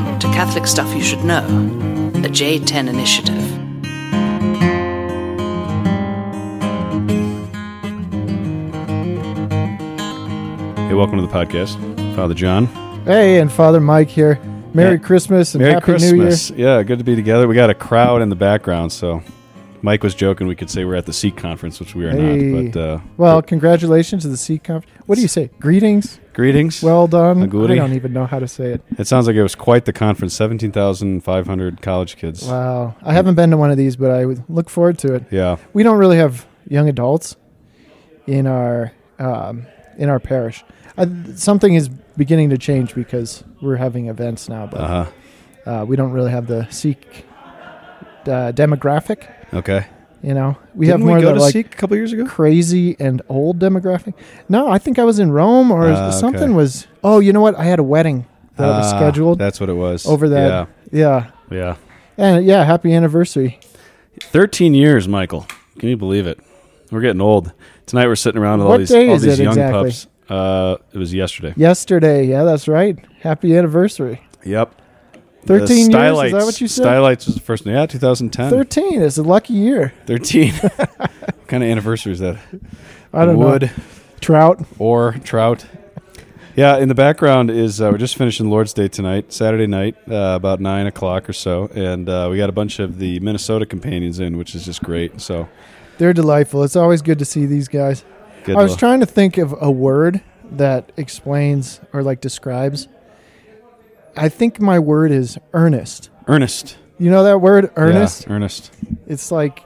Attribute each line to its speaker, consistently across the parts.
Speaker 1: Welcome to Catholic Stuff You Should Know, a J10 initiative.
Speaker 2: Hey, welcome to the podcast, Father John.
Speaker 3: Hey, and Father Mike here. Merry
Speaker 2: Yeah.
Speaker 3: Christmas and
Speaker 2: Merry
Speaker 3: Happy
Speaker 2: Christmas. Yeah, good to be together. We got a crowd in the background, so Mike was joking we could say we're at the Seek conference, which we are
Speaker 3: Hey.
Speaker 2: not. But uh,
Speaker 3: New Year. Well, congratulations to the Seek Conference. What do you say? Greetings.
Speaker 2: Greetings.
Speaker 3: Well done. I don't even know how to say it.
Speaker 2: it sounds like it was quite the conference. Seventeen thousand five hundred college kids.
Speaker 3: Wow. I haven't been to one of these, but I would look forward to it.
Speaker 2: Yeah,
Speaker 3: We don't really have young adults in our um, in our parish. I, something is beginning to change because we're having events now, but
Speaker 2: uh huh.
Speaker 3: uh, we don't really have the Seek uh, demographic.
Speaker 2: Okay.
Speaker 3: You know, we
Speaker 2: Didn't
Speaker 3: have more
Speaker 2: we go
Speaker 3: of the
Speaker 2: to
Speaker 3: like
Speaker 2: Seek a couple years ago?
Speaker 3: crazy and old demographic. No, I think I was in Rome or
Speaker 2: Ah,
Speaker 3: something
Speaker 2: okay.
Speaker 3: was. Oh, you know what? I had a wedding that was
Speaker 2: Ah,
Speaker 3: scheduled
Speaker 2: That's what it was.
Speaker 3: over that. Yeah.
Speaker 2: Yeah, yeah.
Speaker 3: And yeah, happy anniversary.
Speaker 2: Thirteen years, Michael. Can you believe it? We're getting old. Tonight we're sitting around with all
Speaker 3: What
Speaker 2: these
Speaker 3: day
Speaker 2: all
Speaker 3: is
Speaker 2: these
Speaker 3: it
Speaker 2: young
Speaker 3: exactly?
Speaker 2: pups. Uh, it was yesterday.
Speaker 3: Yesterday. Yeah, that's right. Happy anniversary.
Speaker 2: Yep.
Speaker 3: 13
Speaker 2: The
Speaker 3: years? Is that what you said?
Speaker 2: Stylites was the first one. Yeah, 2010.
Speaker 3: 13 is a lucky year.
Speaker 2: 13. what kind of anniversary is that?
Speaker 3: I don't know.
Speaker 2: Wood
Speaker 3: know. Trout.
Speaker 2: or trout? Yeah, in the background is uh, we're just finishing Lord's Day tonight, Saturday night, uh, about nine o'clock or so, and uh, we got a bunch of the Minnesota companions in, which is just great. So
Speaker 3: They're delightful. It's always good to see these guys.
Speaker 2: good.
Speaker 3: I was
Speaker 2: little-
Speaker 3: trying to think of a word that explains or like describes. I think my word is earnest.
Speaker 2: earnest,
Speaker 3: You know that word, earnest?
Speaker 2: Yeah, earnest.
Speaker 3: it's like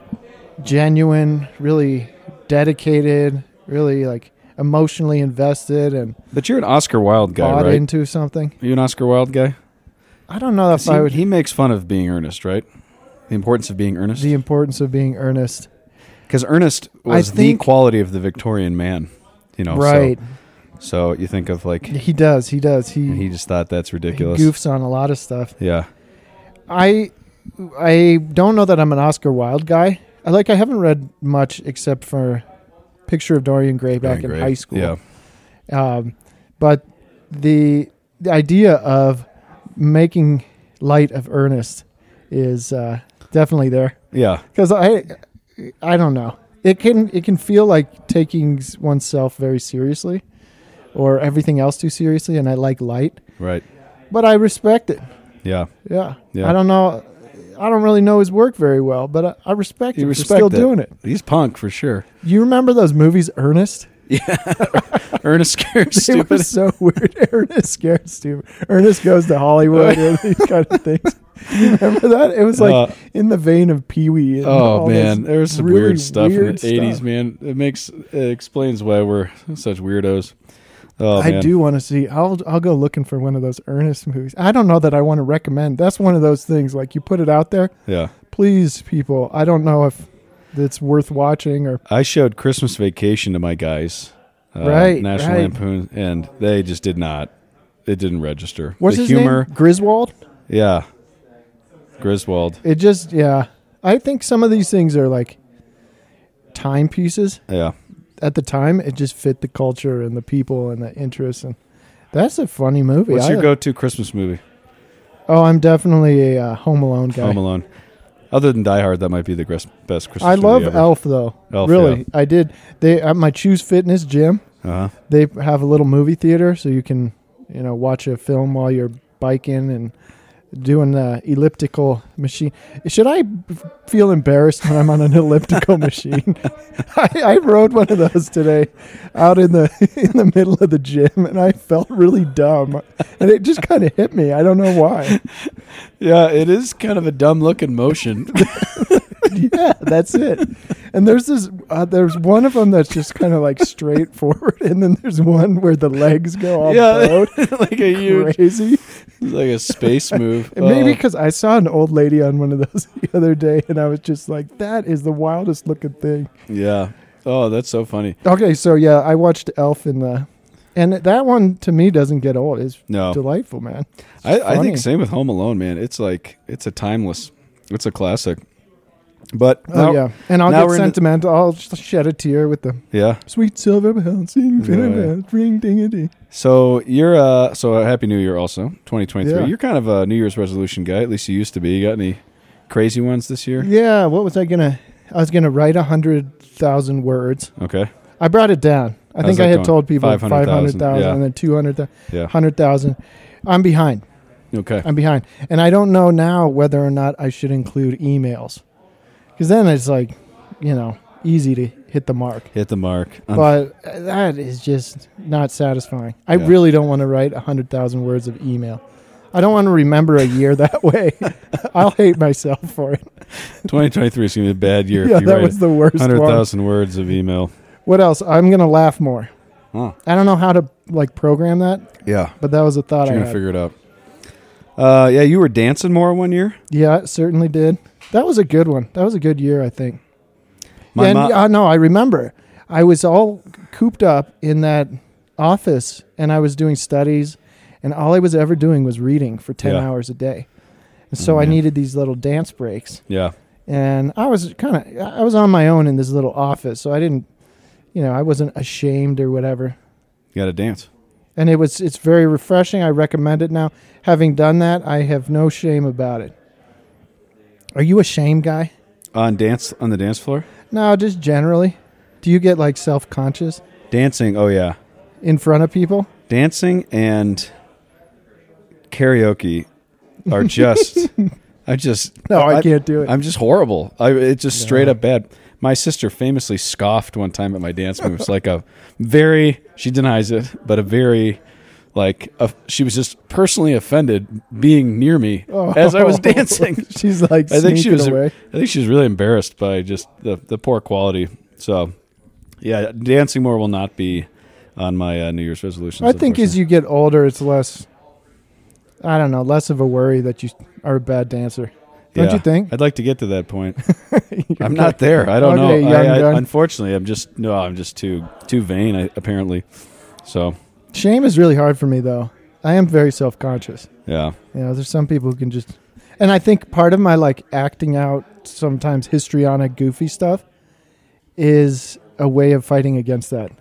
Speaker 3: genuine, really dedicated, really like emotionally invested and
Speaker 2: But you're an Oscar Wilde guy,
Speaker 3: bought
Speaker 2: right?
Speaker 3: into something.
Speaker 2: Are you an Oscar Wilde guy?
Speaker 3: I don't know if
Speaker 2: 'Cause
Speaker 3: I
Speaker 2: He,
Speaker 3: would
Speaker 2: he makes fun of being earnest, right? The importance of being earnest.
Speaker 3: the importance of being earnest.
Speaker 2: Because earnest was the quality of the Victorian man. You know,
Speaker 3: right.
Speaker 2: So, you think of like
Speaker 3: He does. He does. He,
Speaker 2: he just thought that's
Speaker 3: he
Speaker 2: ridiculous.
Speaker 3: goofs on a lot of stuff.
Speaker 2: Yeah.
Speaker 3: I I don't know that I'm an Oscar Wilde guy. I like I haven't read much except for Picture of Dorian Gray back
Speaker 2: Dorian
Speaker 3: in
Speaker 2: Gray.
Speaker 3: high school.
Speaker 2: Yeah.
Speaker 3: Um, but the the idea of making light of Ernest is uh, definitely there
Speaker 2: Yeah.
Speaker 3: because I I don't know it can it can feel like taking oneself very seriously or everything else too seriously, and I like light,
Speaker 2: Right.
Speaker 3: but I respect it.
Speaker 2: Yeah.
Speaker 3: Yeah,
Speaker 2: Yeah.
Speaker 3: I don't know. I don't really know his work very well, but I, I respect
Speaker 2: You
Speaker 3: him
Speaker 2: respect
Speaker 3: for still
Speaker 2: it.
Speaker 3: doing it.
Speaker 2: He's punk for sure.
Speaker 3: You remember those movies, Ernest?
Speaker 2: Yeah, Ernest scared
Speaker 3: They were
Speaker 2: stupid.
Speaker 3: so weird. Ernest scared stupid. Ernest goes to Hollywood and these kind of things. You remember that? It was like
Speaker 2: Uh,
Speaker 3: in the vein of Pee Wee. and
Speaker 2: Oh man, there was some
Speaker 3: really
Speaker 2: weird stuff in
Speaker 3: weird
Speaker 2: the eighties, man. It makes it explains why we're such weirdos. Oh
Speaker 3: I
Speaker 2: man.
Speaker 3: do want to see. I'll I'll go looking for one of those Ernest movies. I don't know that I want to recommend. That's one of those things. Like you put it out there,
Speaker 2: Yeah.
Speaker 3: please, people. I don't know if it's worth watching or
Speaker 2: I showed Christmas Vacation to my guys. Uh,
Speaker 3: Right,
Speaker 2: National
Speaker 3: right.
Speaker 2: Lampoon and they just did not it didn't register.
Speaker 3: what's
Speaker 2: the
Speaker 3: his
Speaker 2: humor,
Speaker 3: name? Griswold.
Speaker 2: yeah. Griswold.
Speaker 3: It just yeah. I think some of these things are like timepieces.
Speaker 2: Yeah.
Speaker 3: At the time, it just fit the culture and the people and the interests, and that's a funny movie.
Speaker 2: What's
Speaker 3: I-
Speaker 2: your go to Christmas movie?
Speaker 3: Oh, I'm definitely a uh, Home Alone guy.
Speaker 2: Home Alone. Other than Die Hard, that might be the best Christmas
Speaker 3: I love. Elf though.
Speaker 2: Elf,
Speaker 3: really,
Speaker 2: yeah.
Speaker 3: I did. They at my Chuze Fitness gym.
Speaker 2: Uh-huh.
Speaker 3: They have a little movie theater, so you can you know watch a film while you're biking and doing the elliptical machine. Should I feel embarrassed when I'm on an elliptical machine? I, I rode one of those today out in the in the middle of the gym, and I felt really dumb, and it just kind of hit me. I don't know why.
Speaker 2: Yeah, it is kind of a dumb looking motion.
Speaker 3: yeah, that's it. And there's this, uh, there's one of them that's just kind of like straightforward, and then there's one where the legs go all
Speaker 2: yeah, like a huge,
Speaker 3: crazy.
Speaker 2: like a space move.
Speaker 3: And maybe
Speaker 2: Oh.
Speaker 3: because I saw an old lady on one of those the other day, and I was just like, that is the wildest looking thing.
Speaker 2: yeah. Oh, that's so funny.
Speaker 3: Okay, so yeah, I watched Elf in the, and that one to me doesn't get old. It's
Speaker 2: No,
Speaker 3: delightful, man. It's
Speaker 2: I, I think same with Home Alone, man. It's like it's a timeless, it's a classic. But
Speaker 3: Oh
Speaker 2: now-
Speaker 3: yeah, and I'll
Speaker 2: now
Speaker 3: get sentimental. I'll just shed a tear with the
Speaker 2: yeah.
Speaker 3: sweet silver bells, sing,
Speaker 2: Yeah, yeah.
Speaker 3: ring ding a ding.
Speaker 2: So you're uh so a happy new year also 2023.
Speaker 3: Yeah.
Speaker 2: You're kind of a New Year's resolution guy. At least you used to be. You got any crazy ones this year?
Speaker 3: Yeah, what was I gonna? I was gonna write a hundred thousand words.
Speaker 2: Okay.
Speaker 3: I brought it down. I
Speaker 2: How's
Speaker 3: think I had
Speaker 2: going?
Speaker 3: told people
Speaker 2: 500,000,
Speaker 3: 500,000
Speaker 2: yeah.
Speaker 3: and then 200,000,
Speaker 2: Yeah.
Speaker 3: 100,000. I'm behind.
Speaker 2: Okay.
Speaker 3: I'm behind. And I don't know now whether or not I should include emails. Because then it's like, you know, easy to hit the mark.
Speaker 2: Hit the mark. Um,
Speaker 3: But that is just not satisfying. I
Speaker 2: Yeah.
Speaker 3: really don't want to write 100,000 words of email. I don't want to remember a year that way. I'll hate myself for it.
Speaker 2: 2023 is gonna be a bad year
Speaker 3: yeah,
Speaker 2: if you
Speaker 3: that was the worst
Speaker 2: 100,000 words of email.
Speaker 3: What else? I'm going to laugh more.
Speaker 2: Oh.
Speaker 3: I don't know how to like program that,
Speaker 2: Yeah.
Speaker 3: but that was a thought I'm
Speaker 2: Trying
Speaker 3: I
Speaker 2: to
Speaker 3: had.
Speaker 2: figure it out. Uh, yeah, you were dancing more one year.
Speaker 3: Yeah, it certainly did. That was a good one. That was a good year, I think.
Speaker 2: My
Speaker 3: yeah,
Speaker 2: mo-
Speaker 3: uh, no, I remember. I was all cooped up in that office, and I was doing studies, and all I was ever doing was reading for ten
Speaker 2: Yeah.
Speaker 3: hours a day. And so
Speaker 2: Oh,
Speaker 3: I needed these little dance breaks,
Speaker 2: yeah.
Speaker 3: and I was kind of I was on my own in this little office, so I didn't, you know, I wasn't ashamed or whatever.
Speaker 2: You got to dance.
Speaker 3: And it was it's very refreshing. I recommend it now. Having done that, I have no shame about it. Are you a shame guy?
Speaker 2: On dance on the dance floor?
Speaker 3: No, just generally. Do you get like self conscious
Speaker 2: Dancing. Oh yeah.
Speaker 3: in front of people?
Speaker 2: Dancing and karaoke are just I just
Speaker 3: No, I, can't do it.
Speaker 2: I'm just horrible. I, it's just straight up bad. My sister famously scoffed one time at my dance moves, like a very she denies it, but a very like a, she was just personally offended being near me as I was dancing.
Speaker 3: She's like
Speaker 2: I think she was
Speaker 3: away.
Speaker 2: I think she was really embarrassed by just the the poor quality. So yeah, dancing more will not be on my uh, New Year's resolution.
Speaker 3: I think as you get older, it's less. I don't know, less of a worry that you are a bad dancer. Don't you think?
Speaker 2: I'd like to get to that point. I'm not there. I don't
Speaker 3: Okay,
Speaker 2: know. I, I, unfortunately, I'm just no. I'm just too too vain. I, apparently, so
Speaker 3: Shame is really hard for me, though. I am very self conscious.
Speaker 2: yeah,
Speaker 3: You know, there's some people who can just, and I think part of my like acting out sometimes histrionic, goofy stuff is a way of fighting against that.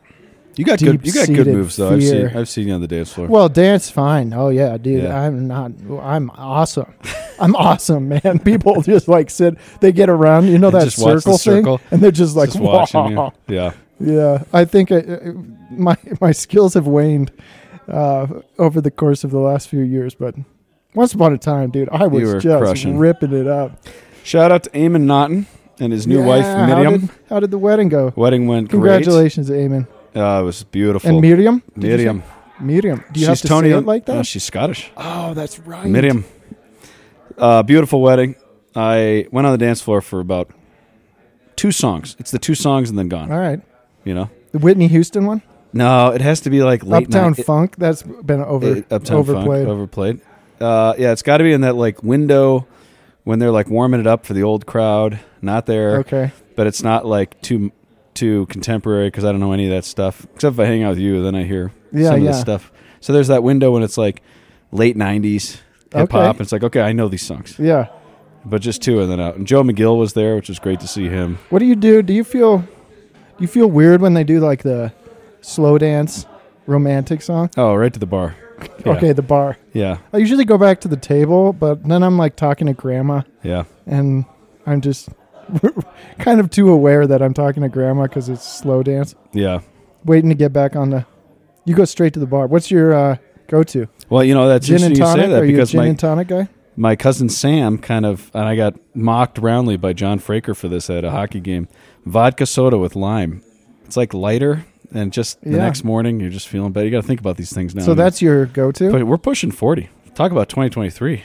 Speaker 2: You got good. You got good moves though. I've seen. I've seen you on the dance floor.
Speaker 3: Well, dance fine. Oh yeah, dude.
Speaker 2: Yeah.
Speaker 3: I'm not. I'm awesome. I'm awesome, man. People just like sit. They get around. You know
Speaker 2: And
Speaker 3: that
Speaker 2: just watch the
Speaker 3: circle thing,
Speaker 2: circle.
Speaker 3: and they're just like
Speaker 2: just watching you. Yeah,
Speaker 3: Yeah, I think I, I- my my skills have waned uh, over the course of the last few years, but once upon a time, dude, I was just
Speaker 2: crushing.
Speaker 3: ripping it up.
Speaker 2: shout out to Eamon Naughton and his new
Speaker 3: Yeah,
Speaker 2: wife
Speaker 3: How did, how did the wedding go?
Speaker 2: Wedding went
Speaker 3: Congratulations, Eamon
Speaker 2: great. Uh, it was beautiful.
Speaker 3: and Miriam. Did you say-
Speaker 2: Miriam.
Speaker 3: Miriam. Do you
Speaker 2: she's
Speaker 3: have to
Speaker 2: Tony.
Speaker 3: say it like that?
Speaker 2: No, she's Scottish.
Speaker 3: oh, that's right.
Speaker 2: Miriam. Uh, beautiful wedding. I went on the dance floor for about two songs. It's the two songs and then gone.
Speaker 3: All right,
Speaker 2: You know.
Speaker 3: the Whitney Houston one,
Speaker 2: No, it has to be like late
Speaker 3: Uptown
Speaker 2: night.
Speaker 3: Funk. That's been over
Speaker 2: It- Uptown
Speaker 3: overplayed.
Speaker 2: Funk, overplayed. Uh, yeah, it's got to be in that like window when they're like warming it up for the old crowd. Not there,
Speaker 3: okay.
Speaker 2: but it's not like too too contemporary because I don't know any of that stuff. Except if I hang out with you, then I hear
Speaker 3: Yeah,
Speaker 2: some of
Speaker 3: yeah.
Speaker 2: this stuff. So there's that window when it's like late '90s hip hop.
Speaker 3: Okay.
Speaker 2: It's like okay, I know these songs,
Speaker 3: Yeah.
Speaker 2: but just two and then out. And Joe McGill was there, which was great to see him.
Speaker 3: What do you do? Do you feel do you feel weird when they do like the slow dance romantic song?
Speaker 2: Oh, right to the bar. Yeah.
Speaker 3: Okay, the bar.
Speaker 2: Yeah,
Speaker 3: I usually go back to the table, but then I'm like talking to grandma
Speaker 2: yeah.
Speaker 3: and I'm just kind of too aware that I'm talking to grandma cuz it's slow dance.
Speaker 2: Yeah.
Speaker 3: Waiting to get back on the You go straight to the bar. What's your uh, go-to?
Speaker 2: Well, you know that's
Speaker 3: Gin and
Speaker 2: interesting you
Speaker 3: tonic?
Speaker 2: say that
Speaker 3: Are you a gin
Speaker 2: my
Speaker 3: and tonic guy?
Speaker 2: my cousin Sam kind of and I got mocked roundly by John Fraker for this at a hockey game. Vodka soda with lime. It's like lighter and just the
Speaker 3: Yeah.
Speaker 2: next morning you're just feeling better. You got to think about these things now.
Speaker 3: So that's your go-to?
Speaker 2: but we're pushing 40. Talk about 2023.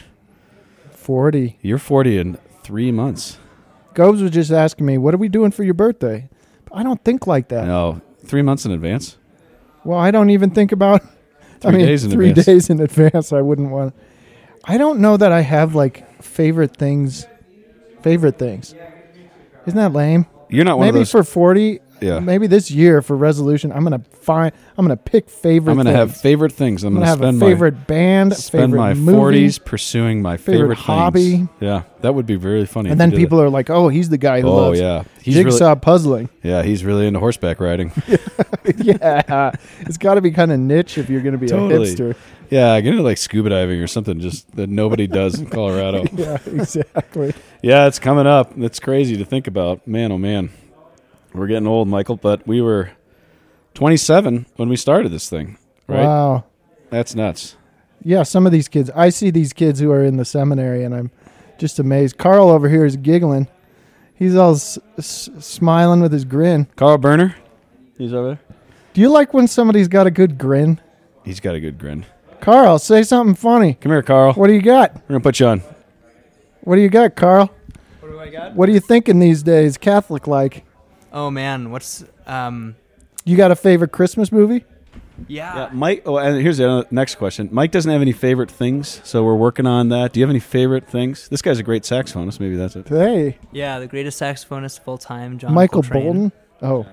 Speaker 3: 40.
Speaker 2: You're 40 in 3 months.
Speaker 3: Gobes was just asking me, "What are we doing for your birthday?" I don't think like that.
Speaker 2: No, 3 months in advance.
Speaker 3: Well, I don't even think about. I
Speaker 2: Three
Speaker 3: mean,
Speaker 2: days in
Speaker 3: three
Speaker 2: advance.
Speaker 3: days in advance. I wouldn't want. I don't know that I have like favorite things. Favorite things. Isn't that lame?
Speaker 2: You're not one
Speaker 3: Maybe
Speaker 2: of those
Speaker 3: for forty,
Speaker 2: Yeah.
Speaker 3: maybe this year for resolution, I'm gonna find. I'm gonna pick favorite.
Speaker 2: I'm gonna have
Speaker 3: things.
Speaker 2: favorite things. I'm,
Speaker 3: I'm gonna
Speaker 2: gonna
Speaker 3: have a
Speaker 2: spend
Speaker 3: favorite band,
Speaker 2: my spend
Speaker 3: favorite
Speaker 2: my 40s pursuing my
Speaker 3: favorite
Speaker 2: favorite,
Speaker 3: hobby.
Speaker 2: Things. Yeah, that would be really funny.
Speaker 3: and then people are like, "Oh, he's the guy who
Speaker 2: Oh
Speaker 3: loves
Speaker 2: yeah, he's
Speaker 3: jigsaw puzzling."
Speaker 2: yeah he's really into horseback riding.
Speaker 3: yeah, it's got to be kind of niche if you're gonna be
Speaker 2: Totally.
Speaker 3: a hipster.
Speaker 2: yeah, get into like scuba diving or something just that nobody does in Colorado.
Speaker 3: Yeah, exactly.
Speaker 2: Yeah, it's coming up. It's crazy to think about. Man, oh man, we're getting old, Michael. But we were 27 when we started this thing, right?
Speaker 3: Wow.
Speaker 2: That's nuts.
Speaker 3: Yeah, some of these kids. I see these kids who are in the seminary, and I'm just amazed. Carl over here is giggling. He's all s- s- smiling with his grin.
Speaker 2: Carl Burner, he's over there.
Speaker 3: Do you like when somebody's got a good grin?
Speaker 2: He's got a good grin.
Speaker 3: Carl, say something funny.
Speaker 2: Come here, Carl.
Speaker 3: What do you got?
Speaker 2: We're gonna put you on.
Speaker 3: What do you got, Carl?
Speaker 4: What do I got?
Speaker 3: What are you thinking these days, Catholic like?
Speaker 4: Oh man, what's um?
Speaker 3: You got a favorite Christmas movie?
Speaker 4: Yeah.
Speaker 2: Yeah, Mike. Oh, and here's the next question. Mike doesn't have any favorite things, so we're working on that. Do you have any favorite things? This guy's a great saxophonist. Maybe that's it.
Speaker 3: Hey,
Speaker 4: Yeah, the greatest saxophonist of all time, John
Speaker 3: Michael
Speaker 4: Coltrane.
Speaker 3: Bolton. Oh,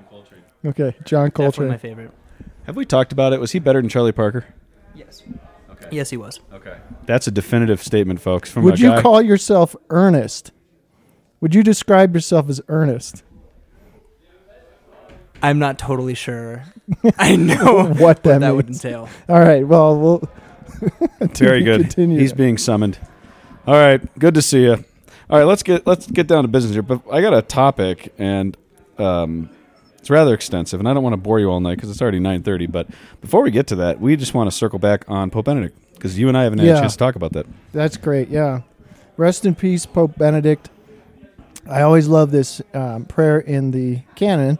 Speaker 3: okay, John
Speaker 4: Definitely
Speaker 3: Coltrane.
Speaker 4: my favorite.
Speaker 2: Have we talked about it? Was he better than Charlie Parker?
Speaker 4: Yes. Okay. Yes, he was.
Speaker 2: Okay. That's a definitive statement, folks. From
Speaker 3: Would
Speaker 2: a
Speaker 3: you
Speaker 2: guy.
Speaker 3: call yourself earnest? Would you describe yourself as earnest?
Speaker 4: I'm not totally sure. I know
Speaker 3: What
Speaker 4: what
Speaker 3: that
Speaker 4: that would
Speaker 3: means.
Speaker 4: entail.
Speaker 3: All right. Well, we'll.
Speaker 2: Very good.
Speaker 3: Continue.
Speaker 2: He's being summoned. All right, good to see you. All right, let's get let's get down to business here. But I got a topic, and um, it's rather extensive, and I don't want to bore you all night because it's already nine thirty. But before we get to that, we just want to circle back on Pope Benedict because you and I haven't had
Speaker 3: Yeah.
Speaker 2: a chance to talk about that.
Speaker 3: That's great. Yeah. Rest in peace, Pope Benedict. I always love this um, prayer in the canon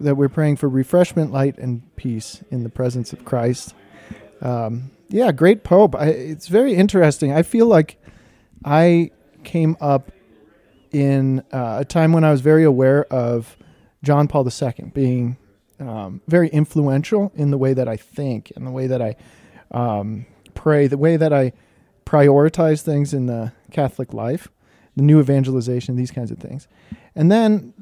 Speaker 3: that we're praying for refreshment, light, and peace in the presence of Christ. Um, yeah, great Pope. I, it's very interesting. I feel like I came up in uh, a time when I was very aware of John Paul II being um, very influential in the way that I think and the way that I um, pray, the way that I prioritize things in the Catholic life, the new evangelization, these kinds of things. And then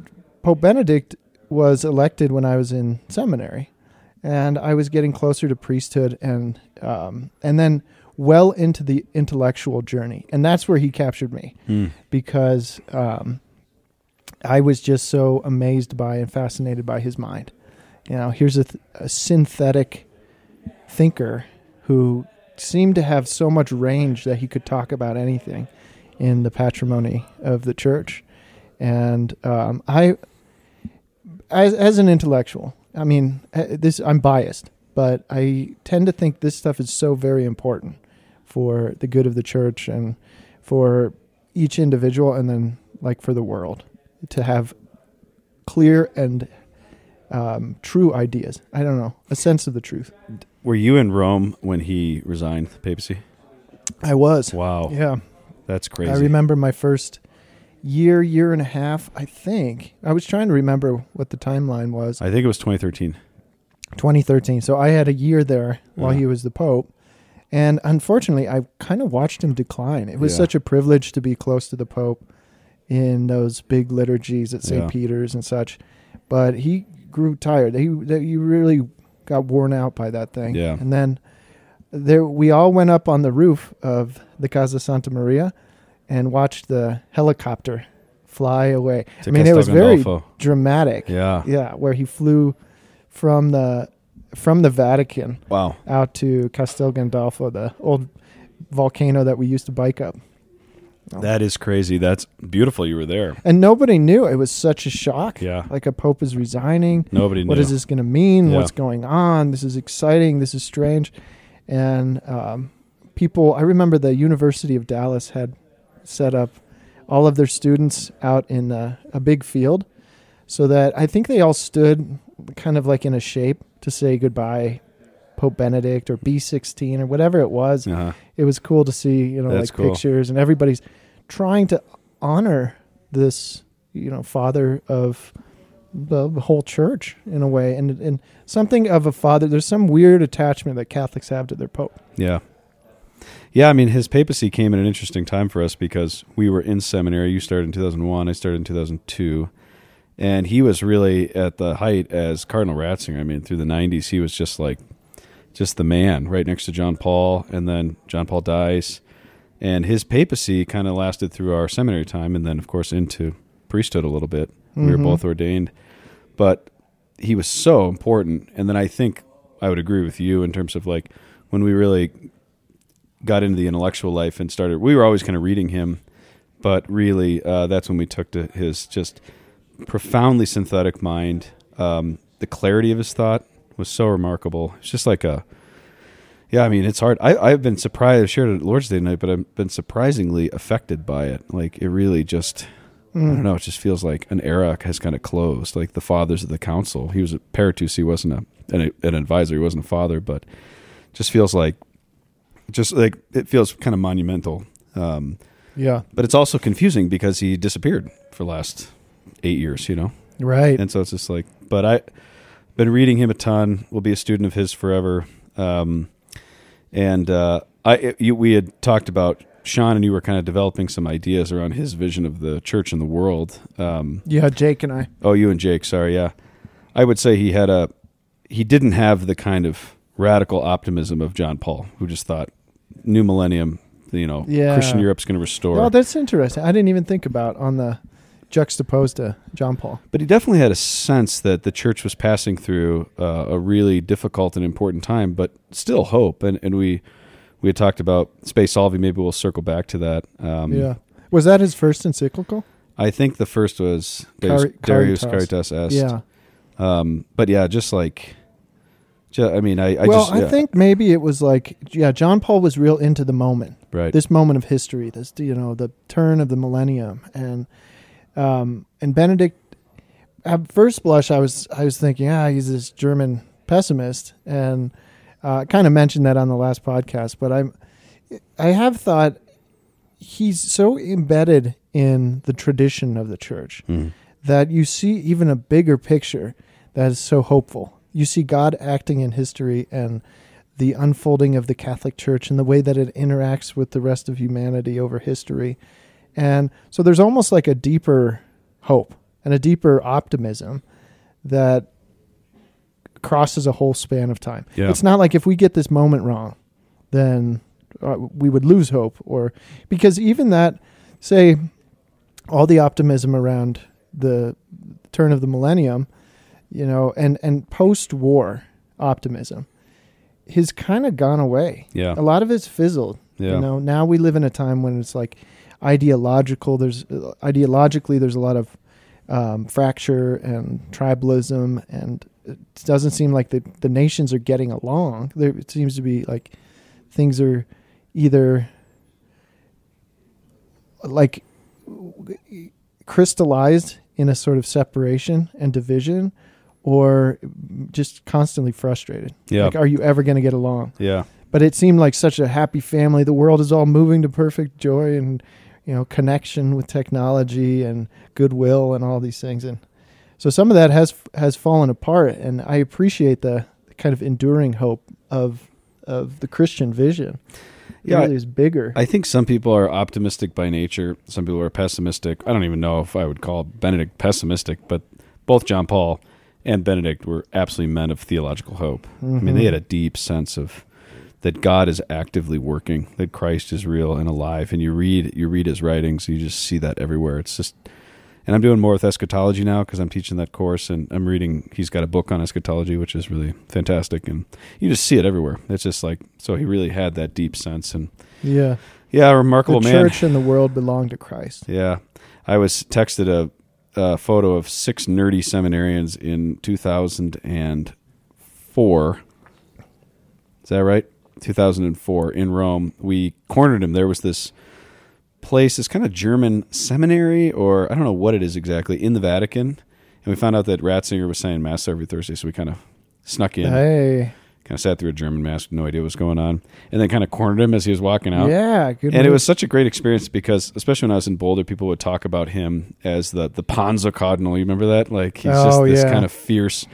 Speaker 3: Pope Benedict was elected when I was in seminary, and I was getting closer to priesthood and um, and then well into the intellectual journey, and that's where he captured me because um, I was just so amazed by and fascinated by his mind. You know, here's a, th- a synthetic thinker who seemed to have so much range that he could talk about anything in the patrimony of the church. And um, I, as as an intellectual, I mean, uh, this I'm biased, but I tend to think this stuff is so very important for the good of the church and for each individual, and then like for the world to have clear and um, true ideas. I don't know, a sense of the truth.
Speaker 2: Were you in Rome when he resigned the papacy?
Speaker 3: I was.
Speaker 2: Wow,
Speaker 3: Yeah.
Speaker 2: that's crazy.
Speaker 3: I remember my first year, year and a half, I think. I was trying to remember what the timeline was.
Speaker 2: I think it was 2013.
Speaker 3: 2013. So I had a year there while
Speaker 2: Yeah.
Speaker 3: he was the Pope. And unfortunately, I kind of watched him decline. It was
Speaker 2: Yeah.
Speaker 3: such a privilege to be close to the Pope in those big liturgies at St.
Speaker 2: Yeah.
Speaker 3: Peter's and such. But he grew tired. He, he really got worn out by that thing.
Speaker 2: Yeah.
Speaker 3: And then there, we all went up on the roof of the Casa Santa Maria and watched the helicopter fly away.
Speaker 2: To
Speaker 3: I mean, it was very dramatic.
Speaker 2: Yeah.
Speaker 3: Yeah, where he flew from the from the Vatican
Speaker 2: Wow.
Speaker 3: out to Castel Gandolfo, the old volcano that we used to bike up.
Speaker 2: That is crazy. That's beautiful. You were there.
Speaker 3: And nobody knew. It was such a shock.
Speaker 2: Yeah.
Speaker 3: Like a pope is resigning.
Speaker 2: Nobody knew.
Speaker 3: What is this going to mean?
Speaker 2: Yeah.
Speaker 3: What's going on? This is exciting. This is strange. And um, people, I remember the University of Dallas had set up all of their students out in a, a big field so that I think they all stood kind of like in a shape to say goodbye, Pope Benedict or B16 or whatever it was.
Speaker 2: Uh-huh.
Speaker 3: It was cool to see, you know,
Speaker 2: That's
Speaker 3: like
Speaker 2: cool.
Speaker 3: pictures and everybody's trying to honor this, you know, father of the whole church in a way and and something of a father there's some weird attachment that Catholics have to their pope.
Speaker 2: Yeah. Yeah, I mean, his papacy came at an interesting time for us because we were in seminary. You started in 2001, I started in 2002. and he was really at the height as Cardinal Ratzinger. I mean, through the '90s, he was just like just the man, right next to John Paul, and then John Paul dies, and his papacy kind of lasted through our seminary time, and then of course into priesthood a little bit. We were
Speaker 3: Mhm.
Speaker 2: both ordained, but he was so important. And then I think I would agree with you in terms of like when we really got into the intellectual life and started. We were always kind of reading him, but really uh, that's when we took to his just profoundly synthetic mind. Um, the clarity of his thought was so remarkable. It's just like a yeah, I mean, it's hard. I, I've been surprised. I shared it at Lord's Day night, but I've been surprisingly affected by it. Like, it really just, I don't know, it just feels like an era has kind of closed. Like the fathers of the council. He was a peritus. He wasn't a, an, an advisor. He wasn't a father, but just feels like, just like, it feels kind of monumental. Um,
Speaker 3: Yeah.
Speaker 2: but it's also confusing because he disappeared for the last eight years, you know?
Speaker 3: Right.
Speaker 2: And so it's just like, but I've been reading him a ton. Will be a student of his forever. Um, and uh, I, you, we had talked about Sean, and you were kind of developing some ideas around his vision of the church and the world. Um,
Speaker 3: yeah, Jake and I.
Speaker 2: oh, you and Jake, sorry, yeah. I would say he had a, he didn't have the kind of radical optimism of John Paul, who just thought new millennium, you know,
Speaker 3: Yeah.
Speaker 2: Christian Europe's going to restore.
Speaker 3: Well, that's interesting. I didn't even think about on the juxtaposed to John Paul.
Speaker 2: But he definitely had a sense that the church was passing through uh, a really difficult and important time, but still hope. And and we we had talked about Spe Salvi. Maybe we'll circle back to that. Um,
Speaker 3: yeah. Was that his first encyclical?
Speaker 2: I think the first was Deus,
Speaker 3: Cari-
Speaker 2: Deus
Speaker 3: Caritas.
Speaker 2: Caritas Est.
Speaker 3: Yeah.
Speaker 2: Um, but yeah, just like, I mean, I, I
Speaker 3: well,
Speaker 2: just
Speaker 3: I think maybe it was like, yeah, John Paul was real into the moment,
Speaker 2: right.
Speaker 3: this moment of history, this you know, the turn of the millennium, and um, and Benedict. At first blush, I was I was thinking, ah, he's this German pessimist, and uh, kind of mentioned that on the last podcast. But I'm, I have thought he's so embedded in the tradition of the church
Speaker 2: Mm.
Speaker 3: that you see even a bigger picture that is so hopeful. You see God acting in history and the unfolding of the Catholic Church and the way that it interacts with the rest of humanity over history. And so there's almost like a deeper hope and a deeper optimism that crosses a whole span of time.
Speaker 2: Yeah.
Speaker 3: It's not like if we get this moment wrong, then uh, we would lose hope or because even that say all the optimism around the turn of the millennium, you know, and and post-war optimism has kind of gone away.
Speaker 2: Yeah.
Speaker 3: A lot of it's fizzled.
Speaker 2: Yeah.
Speaker 3: You know, now we live in a time when it's like ideological. There's uh, ideologically there's a lot of um, fracture and tribalism, and it doesn't seem like the the nations are getting along. There it seems to be like things are either like crystallized in a sort of separation and division or just constantly frustrated.
Speaker 2: Yeah.
Speaker 3: Like, are you ever going to get along?
Speaker 2: yeah.
Speaker 3: But it seemed like such a happy family. The world is all moving to perfect joy and, you know, connection with technology and goodwill and all these things. And so some of that has has fallen apart. And I appreciate the kind of enduring hope of of the Christian vision. It
Speaker 2: Yeah,
Speaker 3: really is bigger.
Speaker 2: I think some people are optimistic by nature. Some people are pessimistic. I don't even know if I would call Benedict pessimistic, but both John Paul and Benedict were absolutely men of theological hope. I mean, they had a deep sense of that God is actively working, that Christ is real and alive. And you read you read his writings, you just see that everywhere. It's just, and I'm doing more with eschatology now because I'm teaching that course, and I'm reading. He's got a book on eschatology, which is really fantastic, and you just see it everywhere. It's just like so. He really had that deep sense, and
Speaker 3: yeah.
Speaker 2: yeah, remarkable
Speaker 3: the
Speaker 2: man.
Speaker 3: church and the world belong to Christ.
Speaker 2: Yeah, I was texted a, a photo of six nerdy seminarians in 2004. Is that right? 2004 in Rome. We cornered him. There was this place, this kind of German seminary, or I don't know what it is exactly, in the Vatican. And we found out that Ratzinger was saying Mass every Thursday, so we kind of snuck in,
Speaker 3: Hey.
Speaker 2: Kind of sat through a German Mass, no idea what was going on, and then kind of cornered him as he was walking out
Speaker 3: Yeah, good.
Speaker 2: and it was such a great experience because, especially when I was in Boulder, people would talk about him as the the Panzer Cardinal. You remember that? Like he's just
Speaker 3: Oh,
Speaker 2: this
Speaker 3: yeah.
Speaker 2: kind of fierce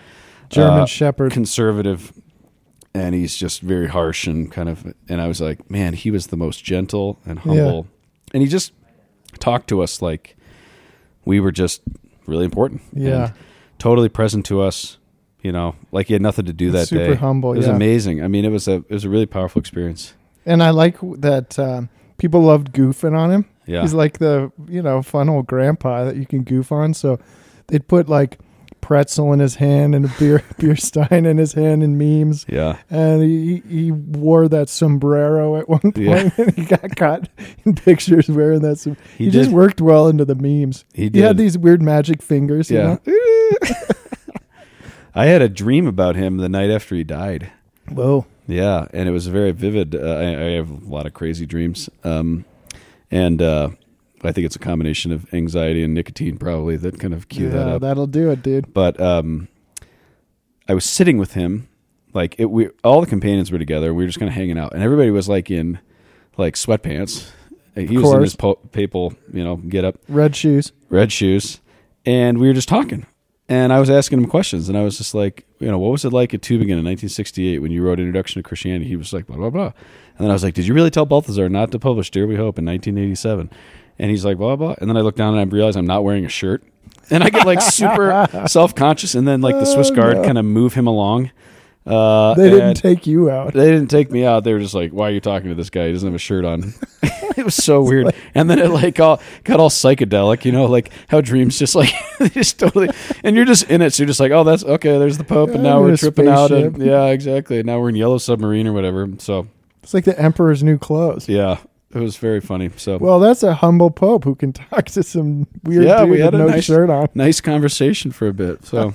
Speaker 3: German
Speaker 2: uh,
Speaker 3: Shepherd.
Speaker 2: conservative, and he's just very harsh and kind of. And I was like, man, he was the most gentle and humble, and he just talked to us like we were just really important.
Speaker 3: Yeah.
Speaker 2: And totally present to us. You know, like he had nothing to do that
Speaker 3: Super
Speaker 2: day.
Speaker 3: humble,
Speaker 2: It was
Speaker 3: yeah.
Speaker 2: amazing. I mean, it was a it was a really powerful experience.
Speaker 3: And I like that um, people loved goofing on him.
Speaker 2: Yeah.
Speaker 3: He's like the you know fun old grandpa that you can goof on. So they'd put like pretzel in his hand and a beer beer stein in his hand and memes.
Speaker 2: yeah.
Speaker 3: And he he wore that sombrero at one point,
Speaker 2: Yeah.
Speaker 3: and he got caught in pictures wearing that. Som-
Speaker 2: He
Speaker 3: he just worked well into the memes.
Speaker 2: He
Speaker 3: He had these weird magic fingers. you
Speaker 2: Yeah.
Speaker 3: know?
Speaker 2: I had a dream about him the night after he died.
Speaker 3: Whoa.
Speaker 2: Yeah, and it was very vivid. Uh, I, I have a lot of crazy dreams, um, and uh, I think it's a combination of anxiety and nicotine probably that kind of cue that up.
Speaker 3: That'll do it, dude.
Speaker 2: but um, I was sitting with him, like it, we all the companions were together. We were just kind of hanging out, and everybody was like in like sweatpants. He was in his po- papal, you know, get up,
Speaker 3: Red shoes.
Speaker 2: red shoes, and we were just talking. And I was asking him questions, and I was just like, you know, what was it like at Tübingen in 1968 when you wrote Introduction to Christianity? He was like, blah blah blah, and then I was like, did you really tell Balthasar not to publish Dare We Hope in 1987? And he's like, blah blah, and then I look down and I realize I'm not wearing a shirt, and I get like super self conscious, and then like the Swiss
Speaker 3: Oh,
Speaker 2: guard
Speaker 3: no.
Speaker 2: kind of move him along. Uh,
Speaker 3: They didn't take you out.
Speaker 2: they didn't take me out. They were just like, "Why are you talking to this guy? He doesn't have a shirt on." it was so weird. And then it like all got all psychedelic, you know, like how dreams just like just totally. And you're just in it, so you're just like, "Oh, that's okay." There's the Pope, and now we're tripping out. And, yeah, exactly. Now we're in Yellow Submarine or whatever. So
Speaker 3: It's like the emperor's new clothes.
Speaker 2: yeah, it was very funny. So
Speaker 3: Well, that's a humble pope who can talk to some weird
Speaker 2: Yeah,
Speaker 3: dude
Speaker 2: we had
Speaker 3: with no
Speaker 2: nice-
Speaker 3: shirt on.
Speaker 2: nice conversation for a bit. So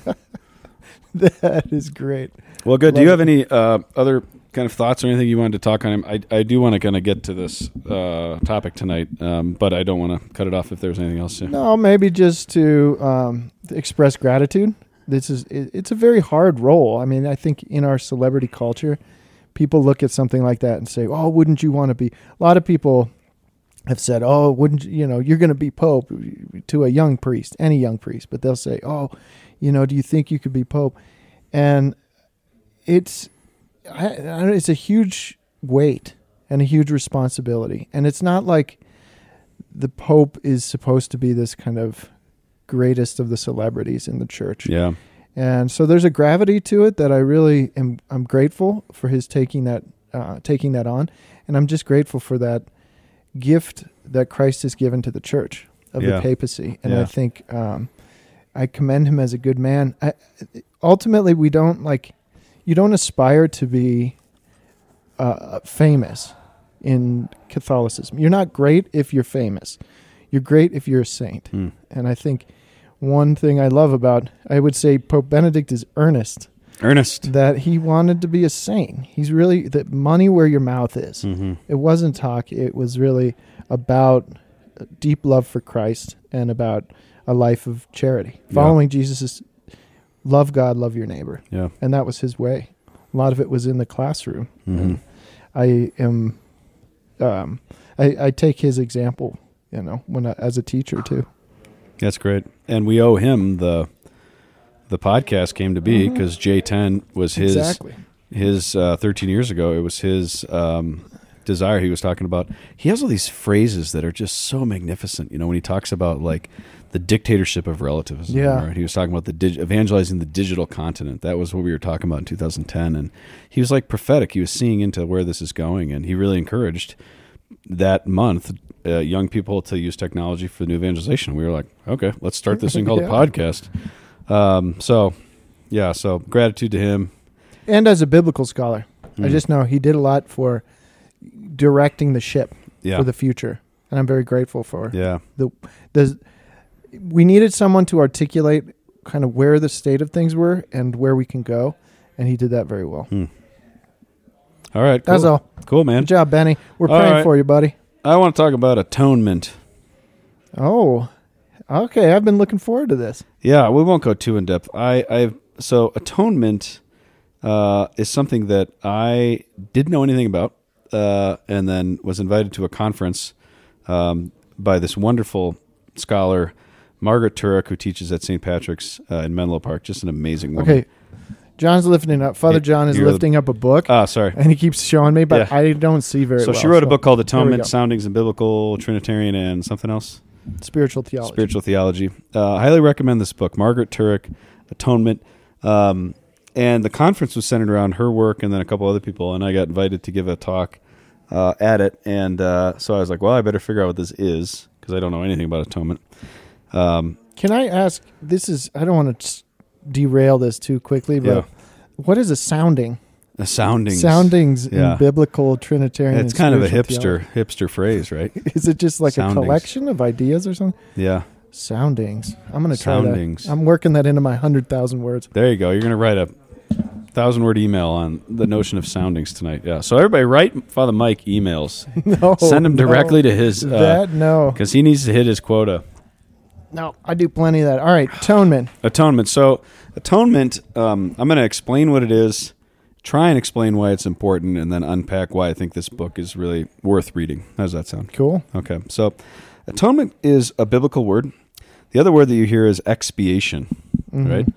Speaker 3: That is great.
Speaker 2: Well, good. Do you have any uh, other kind of thoughts or anything you wanted to talk on him? I I do want to kind of get to this uh, topic tonight, um, but I don't want to cut it off if there's anything else. To,
Speaker 3: No, maybe just to um, express gratitude. This is it, it's a very hard role. I mean, I think in our celebrity culture, people look at something like that and say, "Oh, wouldn't you want to be?" A lot of people have said, "Oh, wouldn't you, you know you're going to be pope to a young priest, any young priest?" But they'll say, "Oh, you know, do you think you could be pope?" And it's I, I it's a huge weight and a huge responsibility, and it's not like the pope is supposed to be this kind of greatest of the celebrities in the church.
Speaker 2: yeah.
Speaker 3: And so there's a gravity to it that I really am I'm grateful for his taking that uh, taking that on, and I'm just grateful for that gift that Christ has given to the church of
Speaker 2: Yeah.
Speaker 3: the papacy, and
Speaker 2: Yeah.
Speaker 3: I think um, I commend him as a good man. I, ultimately, we don't like you don't aspire to be uh, famous in Catholicism. You're not great if you're famous. You're great if you're a saint.
Speaker 2: Hmm.
Speaker 3: And I think one thing I love about, I would say Pope Benedict is earnest
Speaker 2: Earnest.
Speaker 3: that he wanted to be a saint. He's really that money where your mouth is.
Speaker 2: Mm-hmm.
Speaker 3: It wasn't talk. It was really about deep love for Christ and about a life of charity,
Speaker 2: Yeah.
Speaker 3: following Jesus' love God, love your neighbor,
Speaker 2: Yeah.
Speaker 3: and that was his way. A lot of it was in the classroom.
Speaker 2: Mhm.
Speaker 3: I am, um, I, I take his example, you know, when I, as a teacher too.
Speaker 2: That's great. And we owe him the the podcast came to be because J10 was his
Speaker 3: exactly.
Speaker 2: his uh, 13 years ago. It was his um, desire. He was talking about. He has all these phrases that are just so magnificent. You know, when he talks about like the dictatorship of relativism.
Speaker 3: Yeah.
Speaker 2: Right? He was talking about the dig- evangelizing the digital continent. That was what we were talking about in 2010. And he was like prophetic. He was seeing into where this is going, and he really encouraged that month uh, young people to use technology for new evangelization. We were like, okay, let's start this thing called
Speaker 3: Yeah.
Speaker 2: a podcast. Um, so, yeah, so gratitude to him.
Speaker 3: And as a biblical scholar, I
Speaker 2: Mm.
Speaker 3: just know he did a lot for directing the ship
Speaker 2: yeah,
Speaker 3: for the future, and I'm very grateful for
Speaker 2: yeah,
Speaker 3: the the. We needed someone to articulate kind of where the state of things were and where we can go, and he did that very well.
Speaker 2: all right, cool.
Speaker 3: That's all.
Speaker 2: Cool, man.
Speaker 3: Good job, Benny. We're
Speaker 2: All
Speaker 3: praying
Speaker 2: right.
Speaker 3: for you, buddy.
Speaker 2: I want to talk about atonement.
Speaker 3: Oh, okay. I've been looking forward to this.
Speaker 2: Yeah, we won't go too in depth. I, I so atonement uh, is something that I didn't know anything about, uh, and then was invited to a conference um, by this wonderful scholar, Margaret Turek, who teaches at St. Patrick's uh, in Menlo Park. Just an amazing woman.
Speaker 3: Okay, John's lifting up. Father John is
Speaker 2: you're the-
Speaker 3: lifting up a book,
Speaker 2: Ah, sorry.
Speaker 3: and he keeps showing me, but
Speaker 2: Yeah.
Speaker 3: I don't see very
Speaker 2: So
Speaker 3: well.
Speaker 2: she wrote a book called Atonement:
Speaker 3: go.
Speaker 2: Soundings in Biblical, Trinitarian, and something else.
Speaker 3: spiritual theology.
Speaker 2: spiritual theology. Uh, I highly recommend this book, Margaret Turek, Atonement. Um, and the conference was centered around her work and then a couple other people, and I got invited to give a talk uh, at it. And uh, so I was like, well, I better figure out what this is because I don't know anything about atonement. Um,
Speaker 3: Can I ask? This is I don't want to derail this too quickly, but
Speaker 2: Yeah.
Speaker 3: what is a sounding?
Speaker 2: a soundings.
Speaker 3: Soundings
Speaker 2: Yeah.
Speaker 3: in biblical Trinitarian.
Speaker 2: It's kind of a hipster hipster phrase, right?
Speaker 3: theology. Is it just like
Speaker 2: Soundings.
Speaker 3: a collection of ideas or something?
Speaker 2: Yeah.
Speaker 3: Soundings. I'm going to try
Speaker 2: Soundings.
Speaker 3: that. I'm working that into my hundred thousand words.
Speaker 2: There you go. You're going to write a thousand word email on the notion of soundings tonight. Yeah. So everybody write Father Mike emails.
Speaker 3: No,
Speaker 2: Send them
Speaker 3: no.
Speaker 2: directly to his uh,
Speaker 3: that no,
Speaker 2: because he needs to hit his quota.
Speaker 3: No. I do plenty of that. All right, atonement.
Speaker 2: Atonement. So atonement. Um, I'm going to explain what it is, try and explain why it's important, and then unpack why I think this book is really worth reading. How does that sound?
Speaker 3: Cool.
Speaker 2: Okay. So atonement is a biblical word. The other word that you hear is expiation,
Speaker 3: Mhm.
Speaker 2: right?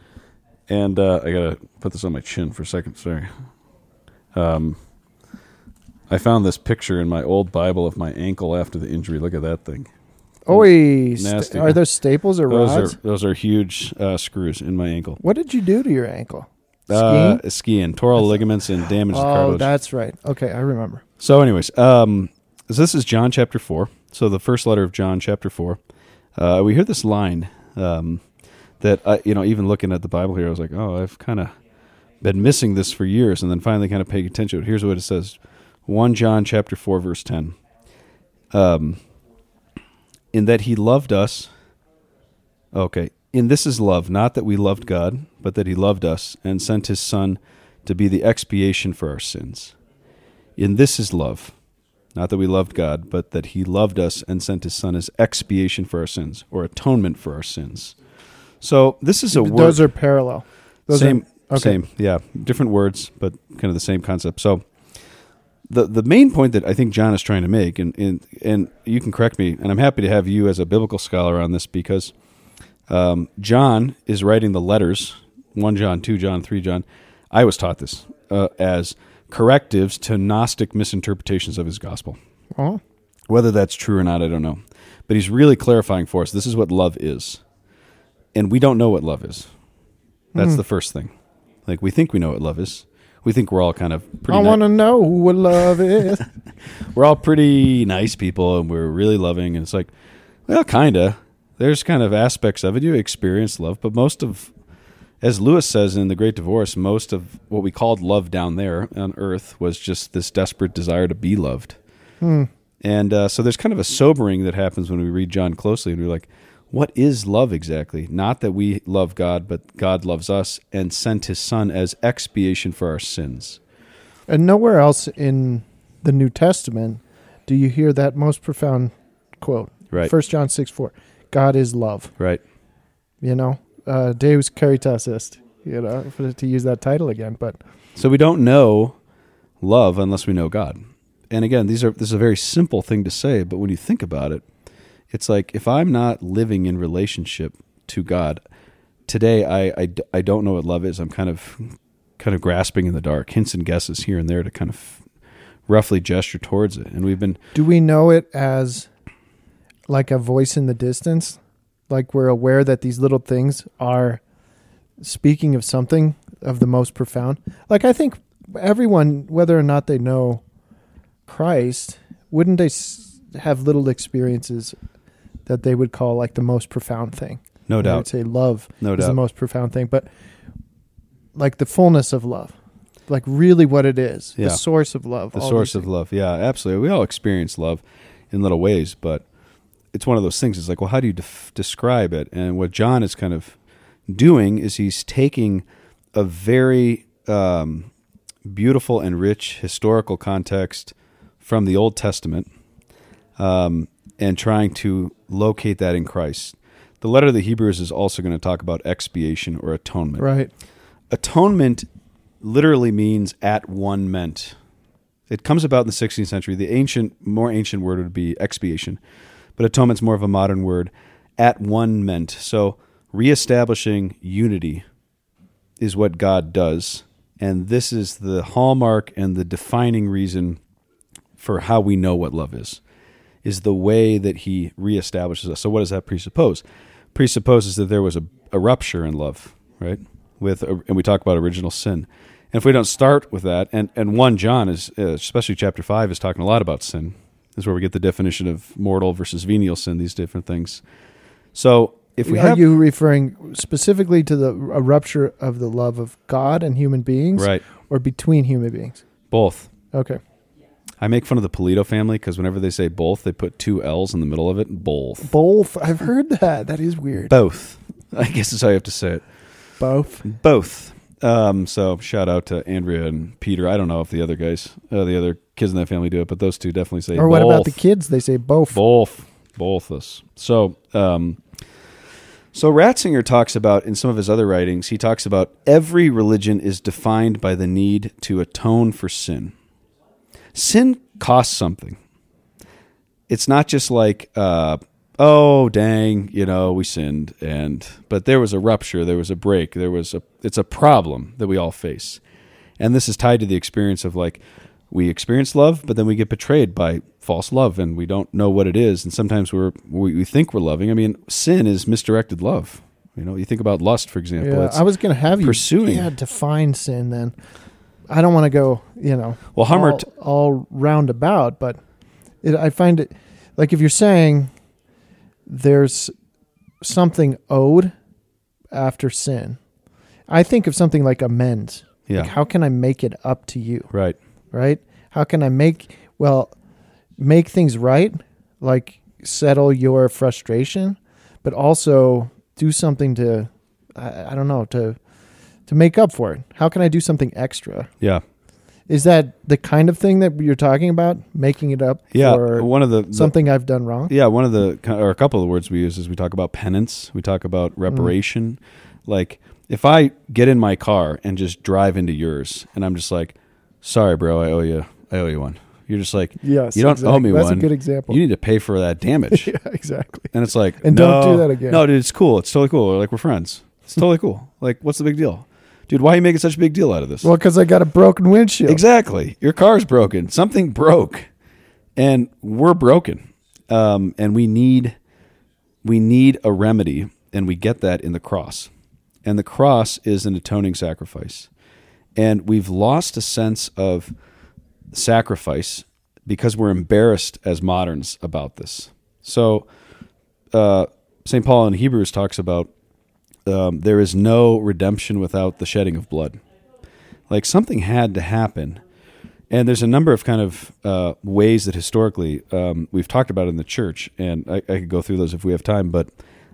Speaker 2: And uh, I gotta put this on my chin for a second. Sorry. Um, I found this picture in my old Bible of my ankle after the injury. Look at that thing.
Speaker 3: Oi,
Speaker 2: Nasty.
Speaker 3: are those staples or
Speaker 2: Those
Speaker 3: rods?
Speaker 2: are those are huge uh, screws in my ankle.
Speaker 3: What did you do to your ankle?
Speaker 2: Uh,
Speaker 3: Skiing?
Speaker 2: skiing, tore all ligaments and damaged the
Speaker 3: Oh,
Speaker 2: cartilage.
Speaker 3: that's right. Okay, I remember.
Speaker 2: So, anyways, um, so this is John chapter four. So the first letter of John chapter four. Uh, we hear this line um, that I, you know, even looking at the Bible here, I was like, oh, I've kind of been missing this for years, and then finally kind of paying attention. Here's what it says: one John chapter four verse ten. Um, in that he loved us. Okay, in this is love, not that we loved God, but that he loved us and sent his Son to be the expiation for our sins. In this is love, not that we loved God, but that He loved us and sent His Son as expiation for our sins or atonement for our sins. So this is a word.
Speaker 3: Those are parallel. Those
Speaker 2: same,
Speaker 3: are, okay.
Speaker 2: same, yeah, different words, but kind of the same concept. So the the main point that I think John is trying to make, and and and you can correct me, and I'm happy to have you as a biblical scholar on this because um, John is writing the letters one John, two John, three John. I was taught this uh, as correctives to Gnostic misinterpretations of his gospel.
Speaker 3: Oh,
Speaker 2: Whether that's true or not, I don't know. But he's really clarifying for us this is what love is. And we don't know what love is. That's the first thing. Like, we think we know what love is. We think we're all kind of pretty
Speaker 3: I
Speaker 2: ni-
Speaker 3: want to know what love is.
Speaker 2: we're all pretty nice people and we're really loving. And it's like, well, kind of. There's kind of aspects of it. You experience love, but most of, as Lewis says in The Great Divorce, most of what we called love down there on earth was just this desperate desire to be loved.
Speaker 3: Hmm.
Speaker 2: And uh, so there's kind of a sobering that happens when we read John closely and we're like, what is love exactly? Not that we love God, but God loves us and sent his son as expiation for our sins.
Speaker 3: And nowhere else in the New Testament do you hear that most profound quote.
Speaker 2: Right.
Speaker 3: First John six four. God is love.
Speaker 2: Right.
Speaker 3: You know, uh, Deus caritas est. You know, for, to use that title again, but
Speaker 2: So we don't know love unless we know God. And again, these are this is a very simple thing to say, but when you think about it, it's like if I'm not living in relationship to God today, I I don't know what love is. I'm kind of kind of grasping in the dark, hints and guesses here and there to kind of roughly gesture towards it. And we've been
Speaker 3: do we know it as like a voice in the distance? Like we're aware that these little things are speaking of something of the most profound. Like I think everyone, whether or not they know Christ, wouldn't they have little experiences that they would call like the most profound thing?
Speaker 2: no doubt.
Speaker 3: I would say love
Speaker 2: no
Speaker 3: is the most profound thing, but like the fullness of love, like really what it is,
Speaker 2: Yeah.
Speaker 3: the source of love,
Speaker 2: the source of love. Yeah, absolutely. We all experience love in little ways, but it's one of those things. It's like, well, how do you def- describe it? And what John is kind of doing is he's taking a very um, beautiful and rich historical context from the Old Testament um, and trying to locate that in Christ. The letter of the Hebrews is also going to talk about expiation or atonement
Speaker 3: Right.
Speaker 2: atonement literally means at one meant. It comes about in the 16th century. The ancient, more ancient word would be expiation, but atonement's more of a modern word. At one meant. So reestablishing unity is what God does, and this is the hallmark and the defining reason for how we know what love is. Is the way that he reestablishes us. So what does that presuppose? Presupposes that there was a, a rupture in love, right? With and we talk about original sin. And if we don't start with that, and and one John is uh, especially chapter five is talking a lot about sin. This is where we get the definition of mortal versus venial sin. These different things. So if we
Speaker 3: Are
Speaker 2: have
Speaker 3: you referring specifically to the a rupture of the love of God and human beings,
Speaker 2: right
Speaker 3: or between human beings?
Speaker 2: both,
Speaker 3: Okay.
Speaker 2: I make fun of the Polito family because whenever they say both, they put two L's in the middle of it. Both.
Speaker 3: Both. I've heard that. That is weird.
Speaker 2: Both. I guess that's how you have to say it.
Speaker 3: Both.
Speaker 2: Both. Um, so shout out to Andrea and Peter. I don't know if the other guys, uh, the other kids in that family do it, but those two definitely say.
Speaker 3: Or what about the kids? They say both.
Speaker 2: Both, both us. So, um, so Ratzinger talks about in some of his other writings, he talks about every religion is defined by the need to atone for sin. Sin costs something. It's not just like, uh, oh dang, you know, we sinned, and but there was a rupture, there was a break, there was a. It's a problem that we all face, and this is tied to the experience of like we experience love, but then we get betrayed by false love, and we don't know what it is, and sometimes we're we, we think we're loving. I mean, sin is misdirected love. You know, you think about lust, for example.
Speaker 3: Yeah,
Speaker 2: It's-
Speaker 3: I was going to have you
Speaker 2: pursuing.
Speaker 3: Yeah, define sin. Then I don't want to go. You know,
Speaker 2: Well, Hummer
Speaker 3: all,
Speaker 2: t-
Speaker 3: all roundabout, but it, I find it like if you're saying there's something owed after sin, I think of something like amends.
Speaker 2: yeah,
Speaker 3: Like, how can I make it up to you?
Speaker 2: right.
Speaker 3: right? How can I make well make things right, like settle your frustration, but also do something to I, I don't know to to make up for it. How can I do something extra?
Speaker 2: Yeah,
Speaker 3: Is that the kind of thing that you're talking about? Making it up
Speaker 2: yeah.
Speaker 3: for
Speaker 2: One of the, the
Speaker 3: something I've done wrong?
Speaker 2: Yeah, one of the or a couple of the words we use is we talk about penance, we talk about mm. reparation. Like if I get in my car and just drive into yours, and I'm just like, "Sorry, bro, I owe you, I owe you one." You're just like,
Speaker 3: Yes,
Speaker 2: you don't owe
Speaker 3: exactly.
Speaker 2: me
Speaker 3: That's
Speaker 2: one.
Speaker 3: a good example.
Speaker 2: You need to pay for that damage.
Speaker 3: yeah, exactly.
Speaker 2: And it's like,
Speaker 3: And don't do that again.
Speaker 2: No, dude, it's cool. It's totally cool. Like we're friends. It's totally cool. Like, what's the big deal, dude? Why are you making such a big deal out of this?
Speaker 3: Well, because I got a broken windshield.
Speaker 2: Exactly. Your car's broken. Something broke, and we're broken, um, and we need we need a remedy, and we get that in the cross, and the cross is an atoning sacrifice, and we've lost a sense of sacrifice because we're embarrassed as moderns about this. So, uh, St. Paul in Hebrews talks about um, there is no redemption without the shedding of blood. Like something had to happen. And there's a number of kind of uh, ways that historically um, we've talked about in the church and I, I could go through those if we have time but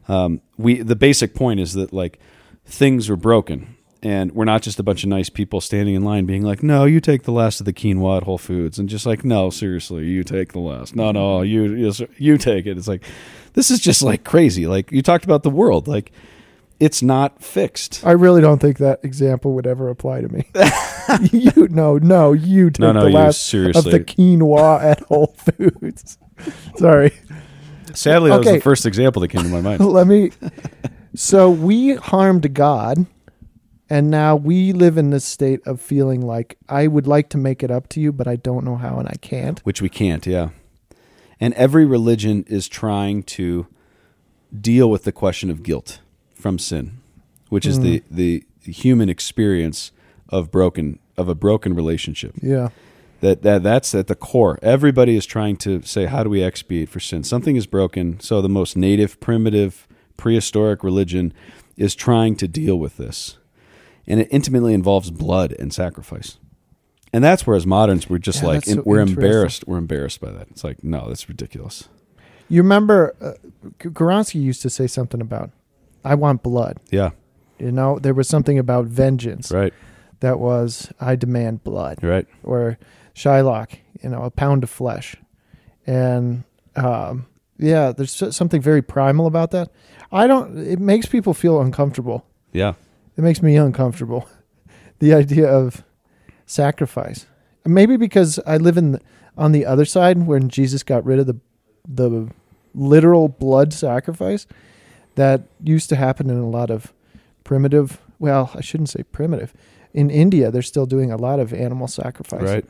Speaker 2: um, we the basic point is that like things were broken. And we're not just a bunch of nice people standing in line being like no you take the last of the quinoa at whole foods and just like no seriously you take the last. No no you you, you take it. It's like this is just like crazy. Like you talked about the world. Like it's not fixed
Speaker 3: I really don't think that example would ever apply to me. you no, no, you take
Speaker 2: No, no,
Speaker 3: the
Speaker 2: you
Speaker 3: last of the quinoa at Whole Foods. Sorry.
Speaker 2: sadly that was the first example that came to my mind
Speaker 3: Let me So we harmed God and now we live in this state of feeling like I would like to make it up to you, but I don't know how and I can't.
Speaker 2: which we can't yeah and every religion is trying to deal with the question of guilt from sin which is the the human experience of broken of a broken relationship.
Speaker 3: Yeah.
Speaker 2: that, that that's at the core. Everybody is trying to say how do we expiate for sin? Something is broken. So the most native primitive prehistoric religion is trying to deal with this. And it intimately involves blood and sacrifice. And that's where as moderns we're just
Speaker 3: Yeah,
Speaker 2: like
Speaker 3: so
Speaker 2: we're embarrassed we're embarrassed by that. It's like no that's ridiculous.
Speaker 3: You remember uh, used to say something about I want blood.
Speaker 2: yeah
Speaker 3: You know, there was something about vengeance
Speaker 2: right
Speaker 3: that was I demand blood.
Speaker 2: right
Speaker 3: or Shylock, you know, a pound of flesh. And um, yeah, there's something very primal about that. I don't, it makes people feel uncomfortable.
Speaker 2: yeah
Speaker 3: It makes me uncomfortable. the idea of sacrifice. Maybe because I live in the, on the other side when Jesus got rid of the the literal blood sacrifice that used to happen in a lot of primitive, well, I shouldn't say primitive. In India, they're still doing a lot of animal sacrifice.
Speaker 2: right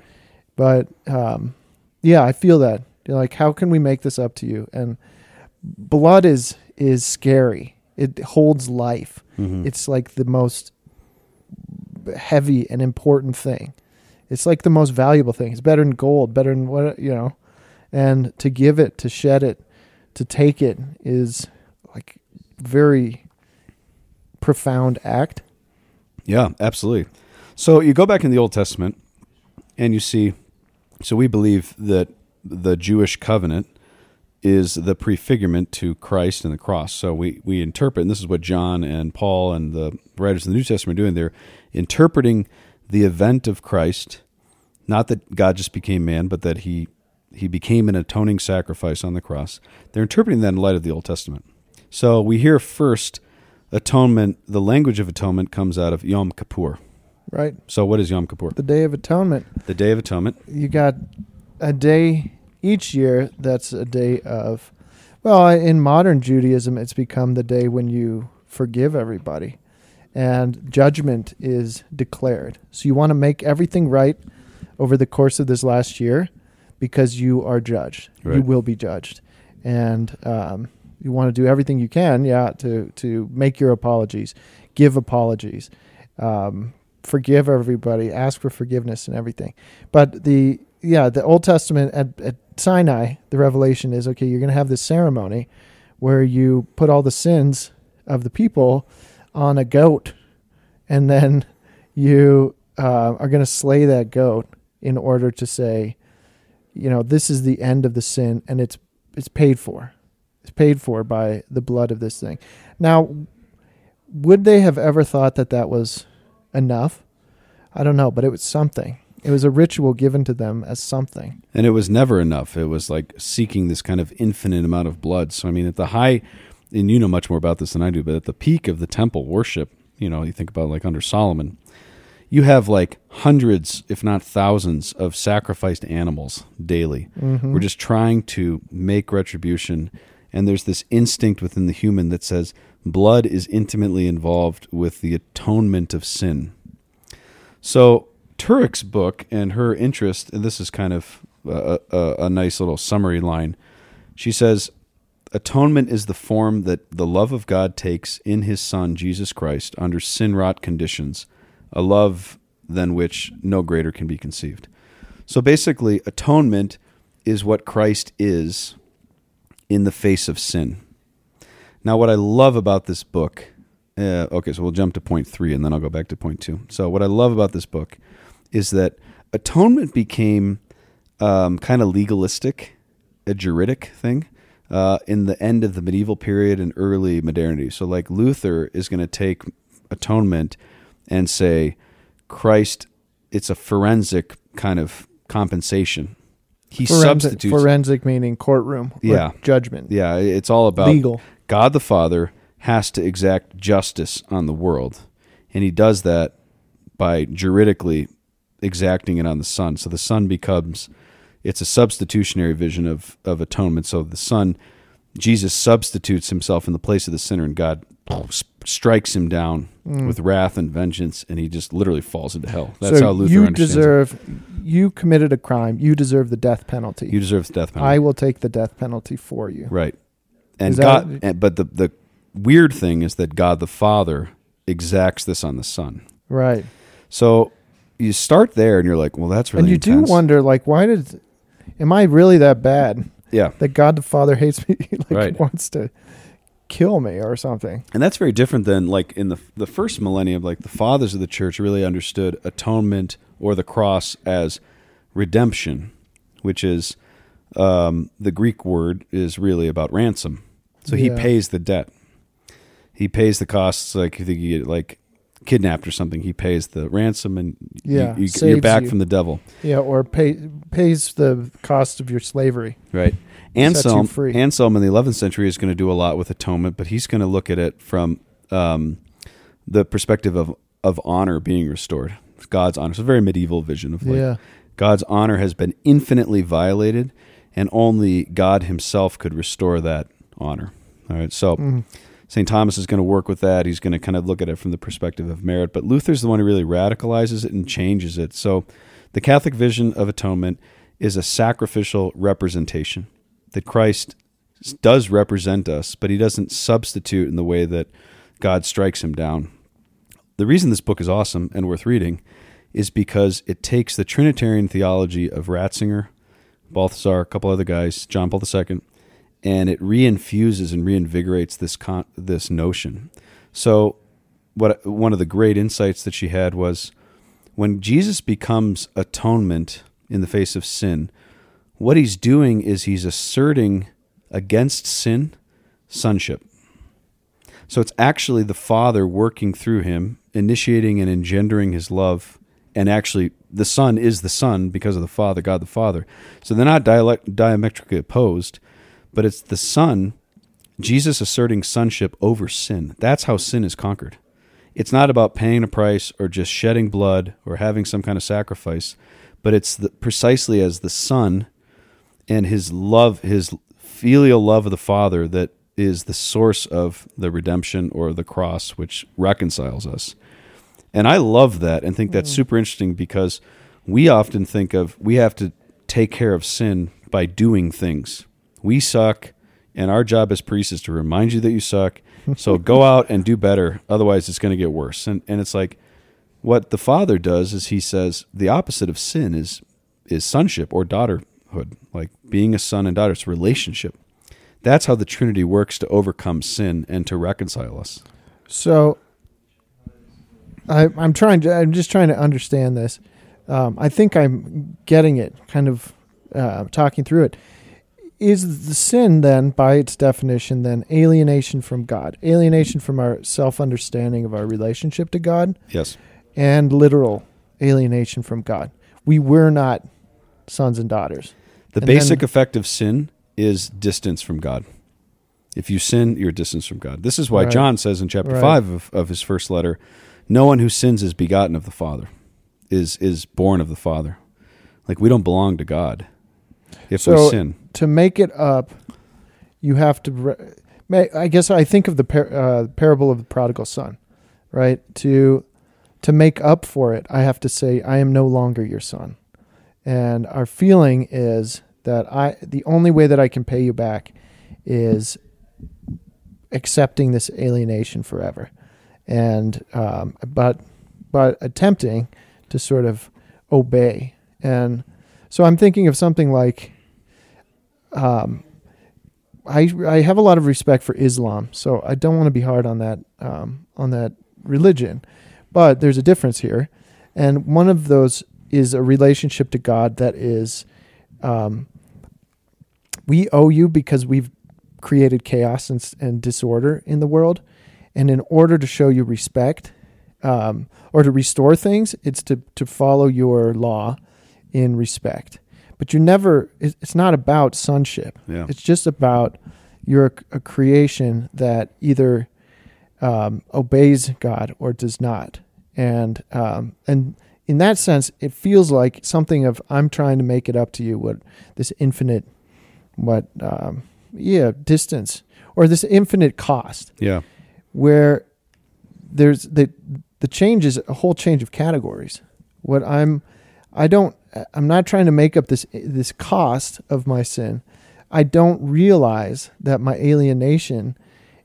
Speaker 3: But um, yeah, I feel that You're like, how can we make this up to you? And blood is is scary. It holds life.
Speaker 2: Mhm.
Speaker 3: It's like the most heavy and important thing. It's like the most valuable thing. It's better than gold, better than what you know. And to give it, to shed it, to take it is very profound act.
Speaker 2: Yeah, absolutely. So you go back in the Old Testament and you see, so we believe that the Jewish covenant is the prefigurement to Christ and the cross. So we, we interpret, and this is what John and Paul and the writers in the New Testament are doing. They're interpreting the event of Christ, not that God just became man, but that he he became an atoning sacrifice on the cross. They're interpreting that in light of the Old Testament. So we hear first atonement, the language of atonement comes out of Yom Kippur.
Speaker 3: Right?
Speaker 2: So what is Yom Kippur?
Speaker 3: The Day of Atonement.
Speaker 2: The Day of Atonement.
Speaker 3: You got a day each year that's a day of well, in modern Judaism it's become the day when you forgive everybody and judgment is declared. So you want to make everything right over the course of this last year because you are judged. You will be judged. And um, you want to do everything you can, yeah, to to make your apologies, give apologies, um, forgive everybody, ask for forgiveness and everything. But the yeah, the Old Testament at, at Sinai, the revelation is okay. You're going to have this ceremony where you put all the sins of the people on a goat, and then you uh, are going to slay that goat in order to say, you know, this is the end of the sin, and it's it's paid for. It's paid for by the blood of this thing. Now, would they have ever thought that that was enough? I don't know, but it was something. It was a ritual given to them as something.
Speaker 2: And it was never enough. It was like seeking this kind of infinite amount of blood. So, I mean, at the high, and you know much more about this than I do, but at the peak of the temple worship, you know, you think about like under Solomon, you have like hundreds, if not thousands, of sacrificed animals daily.
Speaker 3: Mm-hmm.
Speaker 2: We're just trying to make retribution. And there's this instinct within the human that says blood is intimately involved with the atonement of sin. So Turek's book and her interest, and this is kind of a, a, a nice little summary line. She says, Atonement is the form that the love of God takes in his Son, Jesus Christ, under sin wrought conditions, a love than which no greater can be conceived. So basically, atonement is what Christ is in the face of sin. Now, what I love about this book, uh, okay, so we'll jump to point three and then I'll go back to point two. So, what I love about this book is that atonement became um, kind of legalistic, a juridic thing uh, in the end of the medieval period and early modernity. So, like Luther is going to take atonement and say, Christ, it's a forensic kind of compensation. He
Speaker 3: Forensic,
Speaker 2: substitutes.
Speaker 3: forensic meaning courtroom.
Speaker 2: Yeah.
Speaker 3: Judgment.
Speaker 2: yeah, it's all about
Speaker 3: Legal.
Speaker 2: God the Father has to exact justice on the world, and he does that by juridically exacting it on the Son. So the Son becomes it's a substitutionary vision of of atonement. So the Son, Jesus substitutes himself in the place of the sinner, and God strikes him down mm. with wrath and vengeance, and he just literally falls into hell. That's
Speaker 3: so
Speaker 2: how Luther
Speaker 3: you
Speaker 2: understands it.
Speaker 3: deserve. You committed a crime. You deserve the death penalty.
Speaker 2: You deserve the death penalty.
Speaker 3: I will take the death penalty for you.
Speaker 2: Right. And
Speaker 3: Is that-
Speaker 2: God, and, but the the weird thing is that God the Father exacts this on the Son.
Speaker 3: Right.
Speaker 2: So you start there, and you're like, well, that's really
Speaker 3: and you
Speaker 2: intense.
Speaker 3: do wonder, like, why did? Am I really that bad
Speaker 2: yeah,
Speaker 3: that God the Father hates me? like
Speaker 2: Right.
Speaker 3: wants to kill me or something?
Speaker 2: and that's very different than like in the the first millennium. Like the fathers of the church really understood atonement or the cross as redemption, which is um, the Greek word is really about ransom. So he pays the debt. He pays the costs. Like you think you get like kidnapped or something, he pays the ransom, and
Speaker 3: Yeah,
Speaker 2: you, you, you're back
Speaker 3: you.
Speaker 2: from the devil.
Speaker 3: Yeah, or pay, pays the cost of your slavery.
Speaker 2: Right. Anselm. Anselm in the 11th century is going to do a lot with atonement, but he's going to look at it from um, the perspective of, of honor being restored. God's honor. It's a very medieval vision of like
Speaker 3: Yeah.
Speaker 2: God's honor has been infinitely violated, and only God Himself could restore that honor. All right. So
Speaker 3: Mm-hmm.
Speaker 2: St. Thomas is going to work with that. He's going to kind of look at it from the perspective of merit. But Luther's the one who really radicalizes it and changes it. So the Catholic vision of atonement is a sacrificial representation. That Christ does represent us, but he doesn't substitute in the way that God strikes him down. The reason this book is awesome and worth reading is because it takes the Trinitarian theology of Ratzinger, Balthasar, a couple other guys, John Paul II, and it reinfuses and reinvigorates this con- this notion. So, what one of the great insights that she had was when Jesus becomes atonement in the face of sin, what he's doing is he's asserting against sin sonship. So it's actually the Father working through him, initiating and engendering his love, and actually the Son is the Son because of the Father, God the Father. So they're not dialect- diametrically opposed, but it's the Son, Jesus asserting sonship over sin. That's how sin is conquered. It's not about paying a price or just shedding blood or having some kind of sacrifice, but it's the, precisely as the Son and his love, his filial love of the Father that is the source of the redemption or the cross, which reconciles us. And I love that and think that's mm. super interesting because we often think of we have to take care of sin by doing things. We suck, and our job as priests is to remind you that you suck. So go out and do better. Otherwise, it's going to get worse. And and it's like what the Father does is He says the opposite of sin is is sonship or daughterhood, like being a son and daughter. It's relationship. That's how the Trinity works to overcome sin and to reconcile us.
Speaker 3: So I, I'm trying to. I'm just trying to understand this. Um, I think I'm getting it. Kind of uh, talking through it. Is the sin then, by its definition, then alienation from God, alienation from our self-understanding of our relationship to God,
Speaker 2: Yes.
Speaker 3: and literal alienation from God? We were not sons and daughters.
Speaker 2: The
Speaker 3: And
Speaker 2: basic
Speaker 3: then-
Speaker 2: effect of sin is distance from God. If you sin, you're distance from God. This is why
Speaker 3: Right.
Speaker 2: John says in chapter
Speaker 3: Right.
Speaker 2: five of, of his first letter, "No one who sins is begotten of the Father, is is born of the Father." Like we don't belong to God if we
Speaker 3: So-
Speaker 2: sin.
Speaker 3: to make it up, you have to. I guess I think of the par- uh, parable of the prodigal son, right? To to make up for it, I have to say, "I am no longer your son," and our feeling is that I the only way that I can pay you back is accepting this alienation forever, and um, but but attempting to sort of obey, and so I'm thinking of something like um, I I have a lot of respect for Islam, so I don't want to be hard on that um, on that religion, but there's a difference here, and one of those is a relationship to God that is, um, we owe you because we've created chaos and, and disorder in the world, and in order to show you respect, um, or to restore things, it's to to follow your law in respect but you never it's not about sonship
Speaker 2: Yeah.
Speaker 3: it's just about you're a, creation that either um, obeys god or does not and um, and in that sense it feels like something of i'm trying to make it up to you what this infinite what um, yeah distance or this infinite cost
Speaker 2: Yeah.
Speaker 3: where there's the the change is a whole change of categories. What I'm I don't I'm not trying to make up this this cost of my sin. I don't realize that my alienation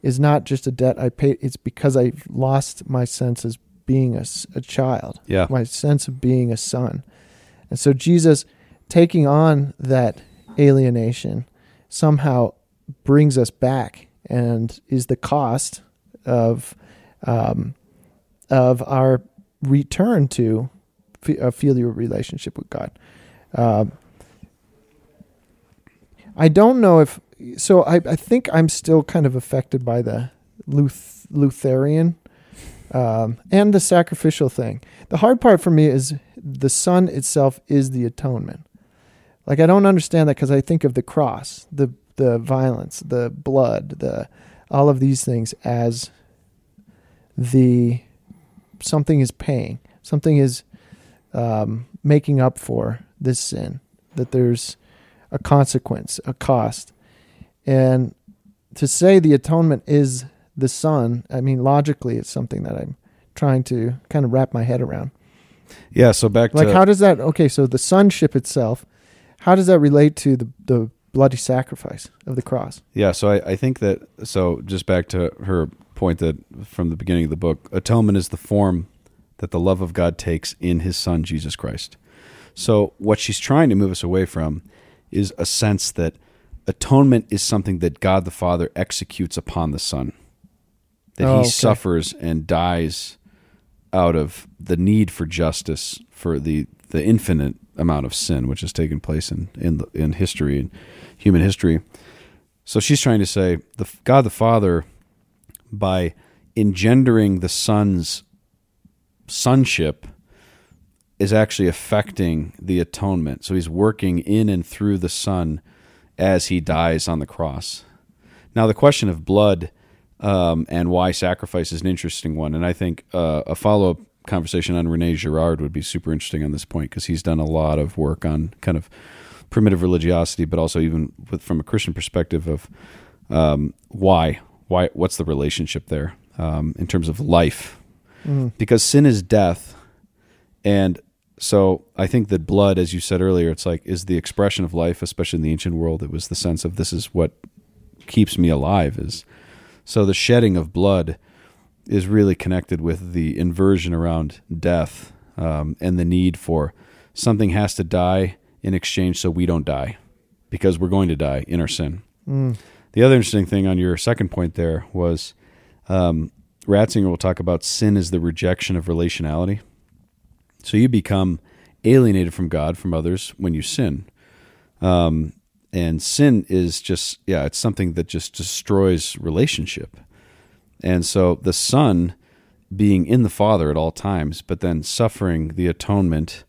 Speaker 3: is not just a debt I pay. It's because I've lost my sense as being a, a child,
Speaker 2: Yeah.
Speaker 3: my sense of being a son. And so Jesus taking on that alienation somehow brings us back and is the cost of um, of our return to fe- a filial relationship with God. Um, I don't know if so. I, I think I'm still kind of affected by the Luth- Lutheran um, and the sacrificial thing. The hard part for me is the Son itself is the atonement. Like I don't understand that because I think of the cross, the the violence, the blood, the all of these things as the something is paying, something is um, making up for this sin. That there's a consequence, a cost, and to say the atonement is the Son, I mean logically, it's something that I'm trying to kind of wrap my head around.
Speaker 2: Yeah. So back
Speaker 3: Like,
Speaker 2: to Like,
Speaker 3: how does that? Okay, so the sonship itself, how does that relate to the the bloody sacrifice of the cross?
Speaker 2: Yeah, so I, I think that so just back to her point that from the beginning of the book, atonement is the form that the love of God takes in his son Jesus Christ. So what she's trying to move us away from is a sense that atonement is something that God the Father executes upon the Son. That
Speaker 3: Oh,
Speaker 2: he
Speaker 3: okay.
Speaker 2: suffers and dies out of the need for justice for the the infinite amount of sin which has taken place in in the, in history in human history. So she's trying to say the God the Father by engendering the Son's sonship is actually affecting the atonement. So he's working in and through the Son as he dies on the cross. Now, the question of blood um, and why sacrifice is an interesting one. And I think uh, a follow up conversation on Rene Girard would be super interesting on this point because he's done a lot of work on kind of primitive religiosity, but also even with, from a Christian perspective of um, why, why, what's the relationship there um, in terms of life because sin is death. And so i think that blood as you said earlier it's like is the expression of life especially in the ancient world. It was the sense of this is what keeps me alive is so the shedding of blood is really connected with the inversion around death um, and the need for something has to die in exchange so we don't die because we're going to die in our sin. The other interesting thing on your second point there was um, Ratzinger will talk about sin is the rejection of relationality. So you become alienated from God, from others, when you sin. Um, and sin is just, yeah, it's something that just destroys relationship. And so the Son being in the Father at all times, but then suffering the atonement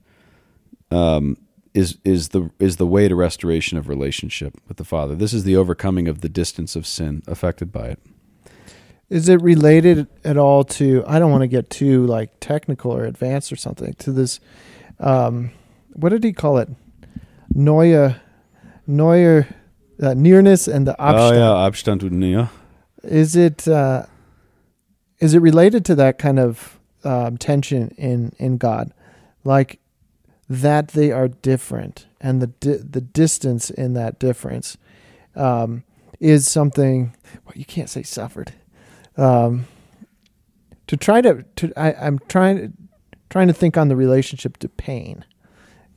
Speaker 2: um, is is the is the way to restoration of relationship with the Father. This is the overcoming of the distance of sin affected by it.
Speaker 3: Is it related at all to? I don't want to get too like technical or advanced or something. To this, um, what did he call it? Neue, Neuer, uh, nearness and the Abstand.
Speaker 2: Oh yeah, Abstand und Nähe.
Speaker 3: Is it uh, is it related to that kind of um, tension in in God, like that they are different and the di- the distance in that difference um, is something well, you can't say suffered. Um, to try to to I, I'm trying trying to think on the relationship to pain,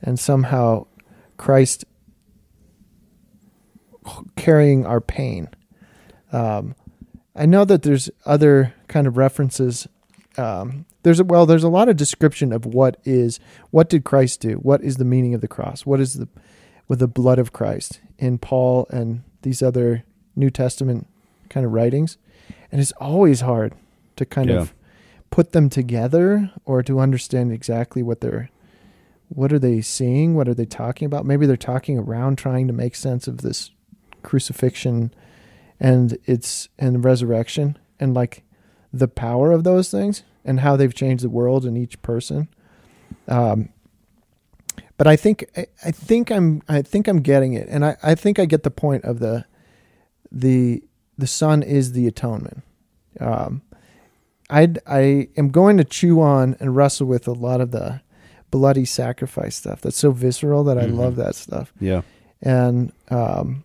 Speaker 3: and somehow Christ carrying our pain. Um, I know that there's other kind of references. Um, there's a, well, there's a lot of description of what is what did Christ do? What is the meaning of the cross? What is the with the blood of Christ in Paul and these other New Testament kind of writings? And it's always hard to kind
Speaker 2: Yeah.
Speaker 3: of put them together or to understand exactly what they're what are they seeing? What are they talking about? Maybe they're talking around trying to make sense of this crucifixion and its and resurrection and like the power of those things and how they've changed the world and each person. Um, but I think I, I think I'm I think I'm getting it, and I, I think I get the point of the the the Son is the atonement. Um, I I am going to chew on and wrestle with a lot of the bloody sacrifice stuff. That's so visceral that I
Speaker 2: Mhm.
Speaker 3: love that stuff
Speaker 2: Yeah.
Speaker 3: and um,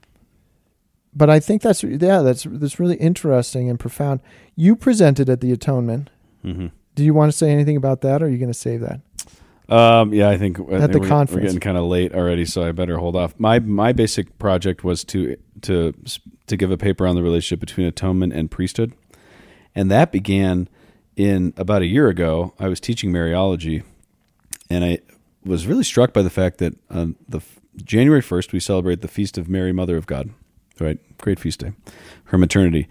Speaker 3: but I think that's yeah that's that's really interesting and profound. You presented at the atonement.
Speaker 2: hmm
Speaker 3: Do you want to say anything about that, or are you going to save that?
Speaker 2: Um, yeah, I think I
Speaker 3: At
Speaker 2: think
Speaker 3: the
Speaker 2: we're,
Speaker 3: conference.
Speaker 2: we're getting kind of late already, so I better hold off. My my basic project was to to to give a paper on the relationship between atonement and priesthood, and that began in about a year ago. I was teaching Mariology, and I was really struck by the fact that on the January first we celebrate the feast of Mary, Mother of God. Right, great feast day, her maternity.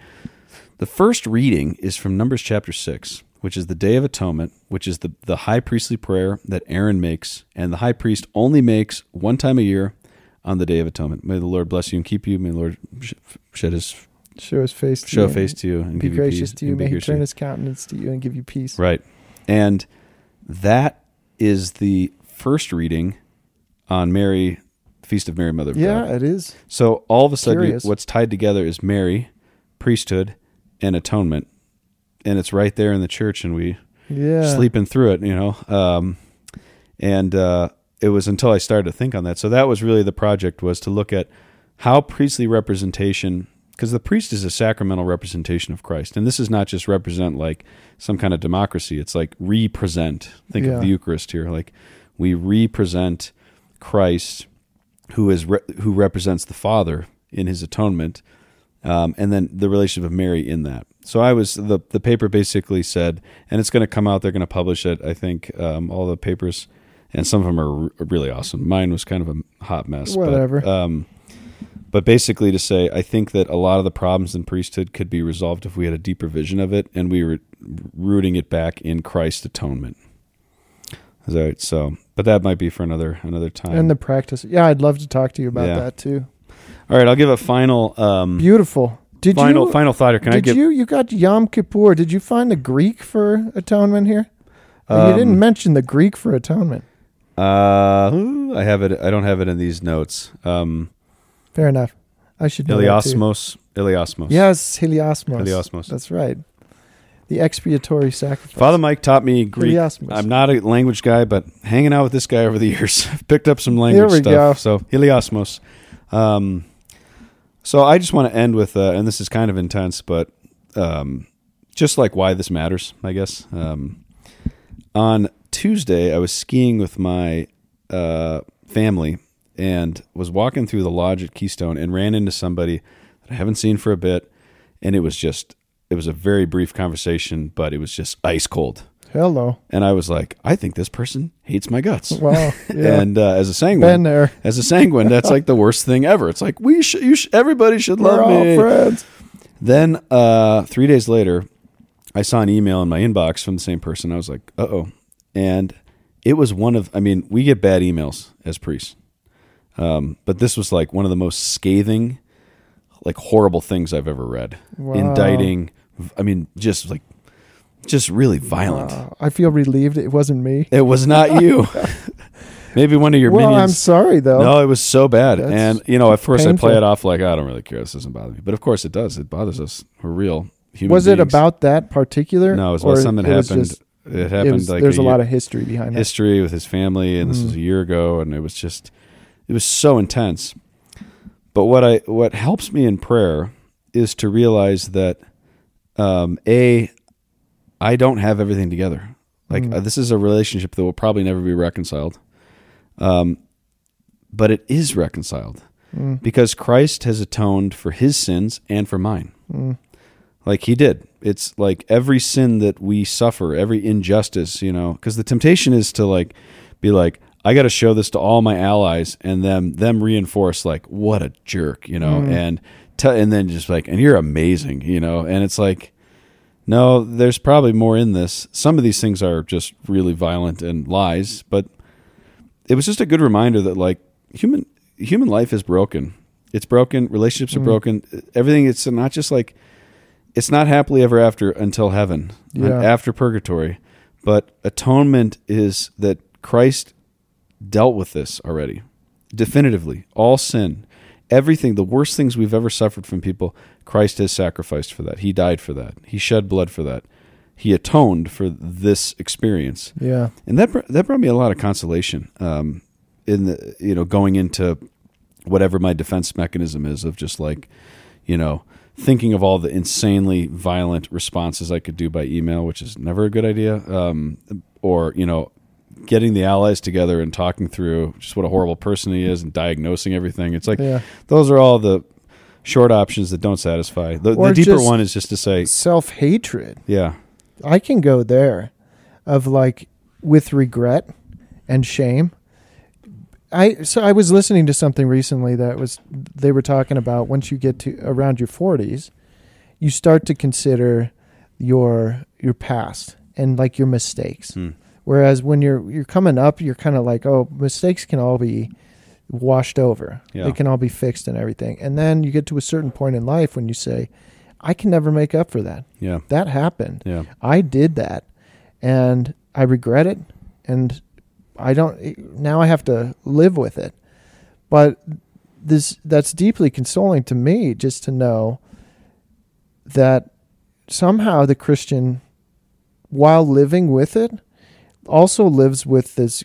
Speaker 2: The first reading is from Numbers chapter 6, which is the Day of Atonement, which is the, the high priestly prayer that Aaron makes. And the high priest only makes one time a year on the Day of Atonement. May the Lord bless you and keep you. May the Lord shed his
Speaker 3: Show his face. To
Speaker 2: show
Speaker 3: you
Speaker 2: face to you and
Speaker 3: Be
Speaker 2: give
Speaker 3: gracious
Speaker 2: you peace.
Speaker 3: to you. May he turn his countenance to you and give you peace.
Speaker 2: Right. And that is the first reading on Mary, Feast of Mary, Mother of
Speaker 3: Yeah,
Speaker 2: God.
Speaker 3: it is.
Speaker 2: So all of a sudden,
Speaker 3: Curious.
Speaker 2: what's tied together is Mary, priesthood, and atonement, and it's right there in the church, and we
Speaker 3: Yeah.
Speaker 2: sleeping through it, you know. Um, and uh, it was until I started to think on that. So that was really the project was to look at how priestly representation because the priest is a sacramental representation of Christ. And this is not just represent like some kind of democracy. It's like represent. Think
Speaker 3: Yeah.
Speaker 2: of the Eucharist here. Like we represent Christ who is re- who represents the Father in his atonement. Um, and then the relationship of Mary in that. So I was the the paper basically said, and it's going to come out. They're going to publish it. I think um, all the papers, and some of them are r- really awesome. Mine was kind of a hot mess. but,
Speaker 3: Whatever.
Speaker 2: um, but basically to say, I think that a lot of the problems in priesthood could be resolved if we had a deeper vision of it and we were rooting it back in Christ's atonement. That right? So, but that might be for another another time.
Speaker 3: and the practice. Yeah, I'd love to talk to you about
Speaker 2: Yeah.
Speaker 3: that too.
Speaker 2: All right, I'll give a final um,
Speaker 3: Beautiful. Did
Speaker 2: final
Speaker 3: you?
Speaker 2: final thought here. Can I
Speaker 3: did
Speaker 2: give?
Speaker 3: you? You got Yom Kippur. Did you find the Greek for atonement here? you
Speaker 2: Um,
Speaker 3: didn't mention the Greek for atonement.
Speaker 2: Uh, I have it. I don't have it in these notes. Um,
Speaker 3: Fair enough. I should know that too.
Speaker 2: Iliasmos. Iliasmos.
Speaker 3: Yes, Heliosmos.
Speaker 2: Heliosmos.
Speaker 3: That's right. The expiatory sacrifice.
Speaker 2: Father Mike taught me Greek.
Speaker 3: Heliosmos.
Speaker 2: I'm not a language guy, but hanging out with this guy over the years, I've picked up some language
Speaker 3: we
Speaker 2: stuff.
Speaker 3: go.
Speaker 2: So Heliosmos. Um, so I just want to end with, uh, and this is kind of intense, but um, just like why this matters, I guess. Um, on Tuesday, I was skiing with my uh, family and was walking through the lodge at Keystone and ran into somebody that I haven't seen for a bit, and it was just it was a very brief conversation, but it was just ice cold.
Speaker 3: Hello.
Speaker 2: And I was like, I think this person hates my guts.
Speaker 3: Wow. Yeah.
Speaker 2: And uh, as a
Speaker 3: Been
Speaker 2: sanguine,
Speaker 3: there.
Speaker 2: as a sanguine, that's like the worst thing ever. It's like we should, you should, everybody should
Speaker 3: We're
Speaker 2: love
Speaker 3: all
Speaker 2: me.
Speaker 3: friends.
Speaker 2: Then uh, three days later, I saw an email in my inbox from the same person. I was like, uh oh. And it was one of, I mean, we get bad emails as priests. Um, but this was like one of the most scathing, like horrible things I've ever read.
Speaker 3: Wow.
Speaker 2: Indicting, I mean, just like, just really violent.
Speaker 3: Wow. I feel relieved it wasn't me.
Speaker 2: It was not you. Maybe one of your
Speaker 3: well, I'm sorry though.
Speaker 2: No, it was so bad.
Speaker 3: That's
Speaker 2: And, you know, at first I play it off like, I don't really care. This doesn't bother me. But of course it does. It bothers us. We're real human
Speaker 3: was it about that particular?
Speaker 2: No, it was about something
Speaker 3: it
Speaker 2: happened.
Speaker 3: just-
Speaker 2: it happened
Speaker 3: it was-
Speaker 2: like
Speaker 3: there's a,
Speaker 2: year-
Speaker 3: lot of history behind
Speaker 2: history with his family, and this
Speaker 3: Mm.
Speaker 2: was a year ago, and it was just, it was so intense. But what I what helps me in prayer is to realize that, um, a, I don't have everything together. Like
Speaker 3: Mm.
Speaker 2: uh, this is a relationship that will probably never be reconciled. Um, but it is reconciled.
Speaker 3: Mm.
Speaker 2: because Christ has atoned for his sins and for mine.
Speaker 3: Mm.
Speaker 2: Like he did. It's like every sin that we suffer, every injustice, you know, because the temptation is to like be like, I got to show this to all my allies, and them them reinforce like, what a jerk, you know,
Speaker 3: Mm.
Speaker 2: and te- and then just like, and you're amazing, you know, and it's like, no, there's probably more in this. Some of these things are just really violent and lies, but it was just a good reminder that like human human life is broken. It's broken. Relationships are
Speaker 3: Mm.
Speaker 2: broken. Everything. It's not just like it's not happily ever after until heaven,
Speaker 3: Yeah.
Speaker 2: after purgatory. But atonement is that Christ dealt with this already, definitively. All sin, everything, the worst things we've ever suffered from people, Christ has sacrificed for that. He died for that. He shed blood for that. He atoned for this experience
Speaker 3: Yeah.
Speaker 2: and that that brought me a lot of consolation um, in the you know going into whatever my defense mechanism is of just like you know thinking of all the insanely violent responses I could do by email, which is never a good idea, um, or you know getting the allies together and talking through just what a horrible person he is and diagnosing everything. It's like
Speaker 3: Yeah.
Speaker 2: those are all the short options that don't satisfy. The, the deeper one is just to say,
Speaker 3: Self hatred.
Speaker 2: yeah,
Speaker 3: I can go there of like with regret and shame. I so I was listening to something recently that was they were talking about once you get to around your 40s, you start to consider your your past and like your mistakes.
Speaker 2: Hmm.
Speaker 3: Whereas when you're you're coming up, you're kind of like, oh, mistakes can all be washed over.
Speaker 2: Yeah.
Speaker 3: They can all be fixed and everything. And then you get to a certain point in life when you say, I can never make up for that.
Speaker 2: yeah,
Speaker 3: That happened.
Speaker 2: yeah,
Speaker 3: I did that and I regret it and I don't eh, now I have to live with it. But this that's deeply consoling to me just to know that somehow the Christian while living with it also lives with this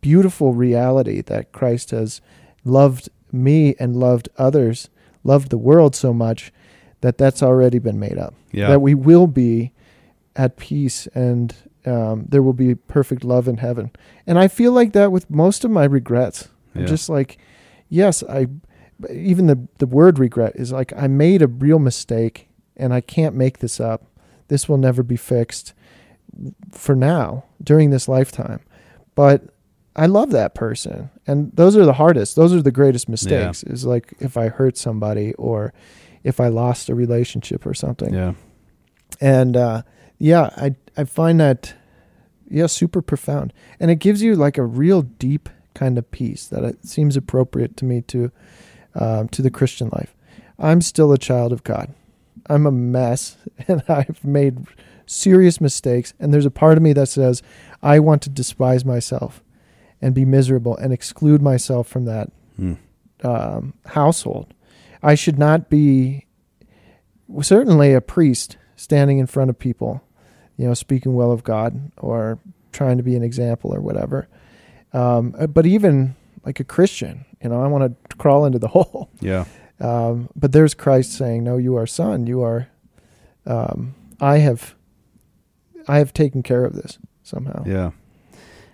Speaker 3: beautiful reality that Christ has loved me and loved others, loved the world so much that that's already been made up.
Speaker 2: Yeah.
Speaker 3: That we will be at peace and um, there will be perfect love in heaven. And I feel like that with most of my regrets. I'm just like, yes, I, even the, the word regret is like, I made a real mistake and I can't make this up. This will never be fixed for now during this lifetime. But I love that person. And those are the hardest. Those are the greatest mistakes is like if I hurt somebody or if I lost a relationship or something
Speaker 2: Yeah.
Speaker 3: and uh, yeah, I I find that yeah super profound, and it gives you like a real deep kind of peace that it seems appropriate to me to um, to the Christian life. I'm still a child of God. I'm a mess, and I've made serious mistakes. And there's a part of me that says I want to despise myself and be miserable and exclude myself from that
Speaker 2: Hmm.
Speaker 3: um, household. I should not be certainly a priest standing in front of people, you know, speaking well of God or trying to be an example or whatever. Um, uh, but even like a Christian, you know, I want to crawl into the hole.
Speaker 2: Yeah.
Speaker 3: Um, but there's Christ saying, "No, you are son. You are. Um, I have. I have taken care of this somehow."
Speaker 2: Yeah.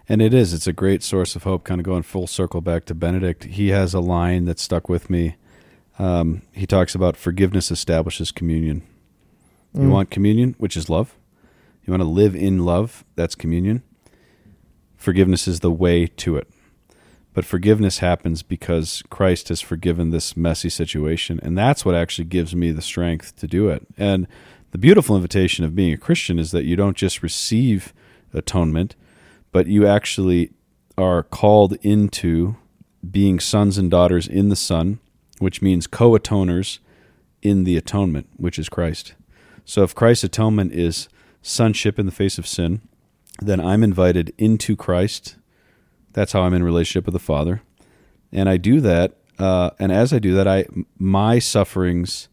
Speaker 2: And it is. It's a great source of hope, kind of going full circle back to Benedict. He has a line that stuck with me. Um, he talks about forgiveness establishes communion. You
Speaker 3: Mm.
Speaker 2: want communion, which is love. You want to live in love, that's communion. Forgiveness is the way to it. But forgiveness happens because Christ has forgiven this messy situation. And that's what actually gives me the strength to do it. And the beautiful invitation of being a Christian is that you don't just receive atonement, but you actually are called into being sons and daughters in the Son, which means co atoners in the atonement, which is Christ. So if Christ's atonement is sonship in the face of sin, then I'm invited into Christ. That's how I'm in relationship with the Father, and I do that. Uh, and as I do that, I my sufferings,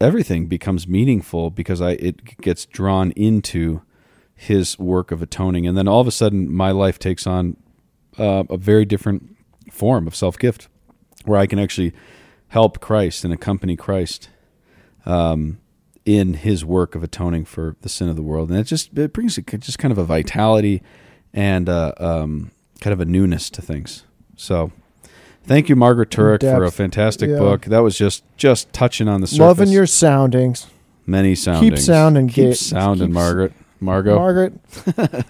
Speaker 2: everything becomes meaningful because I it gets drawn into His work of atoning, and then all of a sudden, my life takes on uh, a very different form of self gift, where I can actually help Christ and accompany Christ um, in His work of atoning for the sin of the world, and it just it brings just kind of a vitality and uh, um, kind of a newness to things. So, thank you, Margaret Turek, for a fantastic
Speaker 3: Yeah.
Speaker 2: book. That was just just touching on the surface.
Speaker 3: Loving your soundings,
Speaker 2: many soundings.
Speaker 3: keep sounding,
Speaker 2: Keep sounding,
Speaker 3: keep-
Speaker 2: Margaret. Margot,
Speaker 3: Margaret.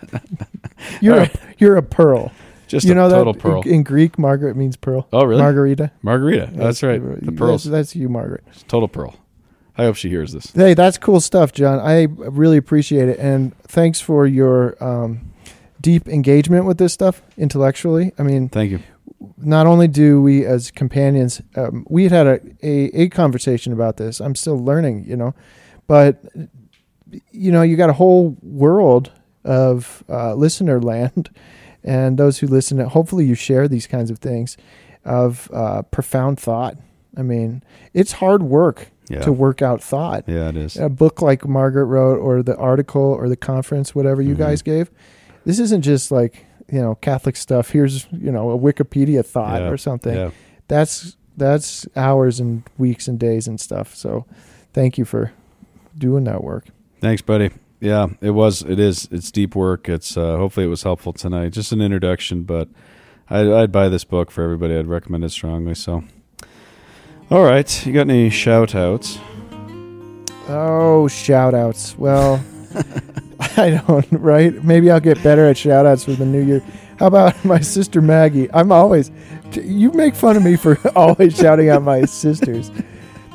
Speaker 3: you're
Speaker 2: All
Speaker 3: a, you're a pearl.
Speaker 2: just
Speaker 3: you
Speaker 2: a
Speaker 3: know
Speaker 2: total
Speaker 3: that
Speaker 2: pearl.
Speaker 3: in, Greek, Margaret means pearl.
Speaker 2: Oh, really?
Speaker 3: Margarita.
Speaker 2: Margarita. That's right. The
Speaker 3: That's-
Speaker 2: pearls.
Speaker 3: That's, you, Margaret.
Speaker 2: Total pearl. I hope she hears this.
Speaker 3: Hey, that's cool stuff, John. I really appreciate it, and thanks for your um, deep engagement with this stuff intellectually. I mean,
Speaker 2: Thank you.
Speaker 3: Not only do we as companions, um, we had had a, a, a conversation about this. I'm still learning, you know, but you know, you got a whole world of uh, listener land, and those who listen. Hopefully, you share these kinds of things of uh, profound thought. I mean, it's hard work
Speaker 2: Yeah.
Speaker 3: to work out thought.
Speaker 2: Yeah, it is.
Speaker 3: A book like Margaret wrote, or the article, or the conference, whatever you
Speaker 2: Mhm.
Speaker 3: guys gave. This isn't just like you know Catholic stuff. Here's you know a Wikipedia thought
Speaker 2: Yeah.
Speaker 3: or something.
Speaker 2: Yeah.
Speaker 3: That's that's hours and weeks and days and stuff. So, thank you for doing that work.
Speaker 2: Thanks, buddy. Yeah, it was. It is. It's deep work. It's uh, hopefully it was helpful tonight. Just an introduction, but I'd, I'd buy this book for everybody. I'd recommend it strongly. So, all right, you got any shout outs?
Speaker 3: Oh, shout outs. Well, I don't, right? Maybe I'll get better at shout outs for the new year. How about my sister Maggie? I'm always, you make fun of me for always shouting out my sisters.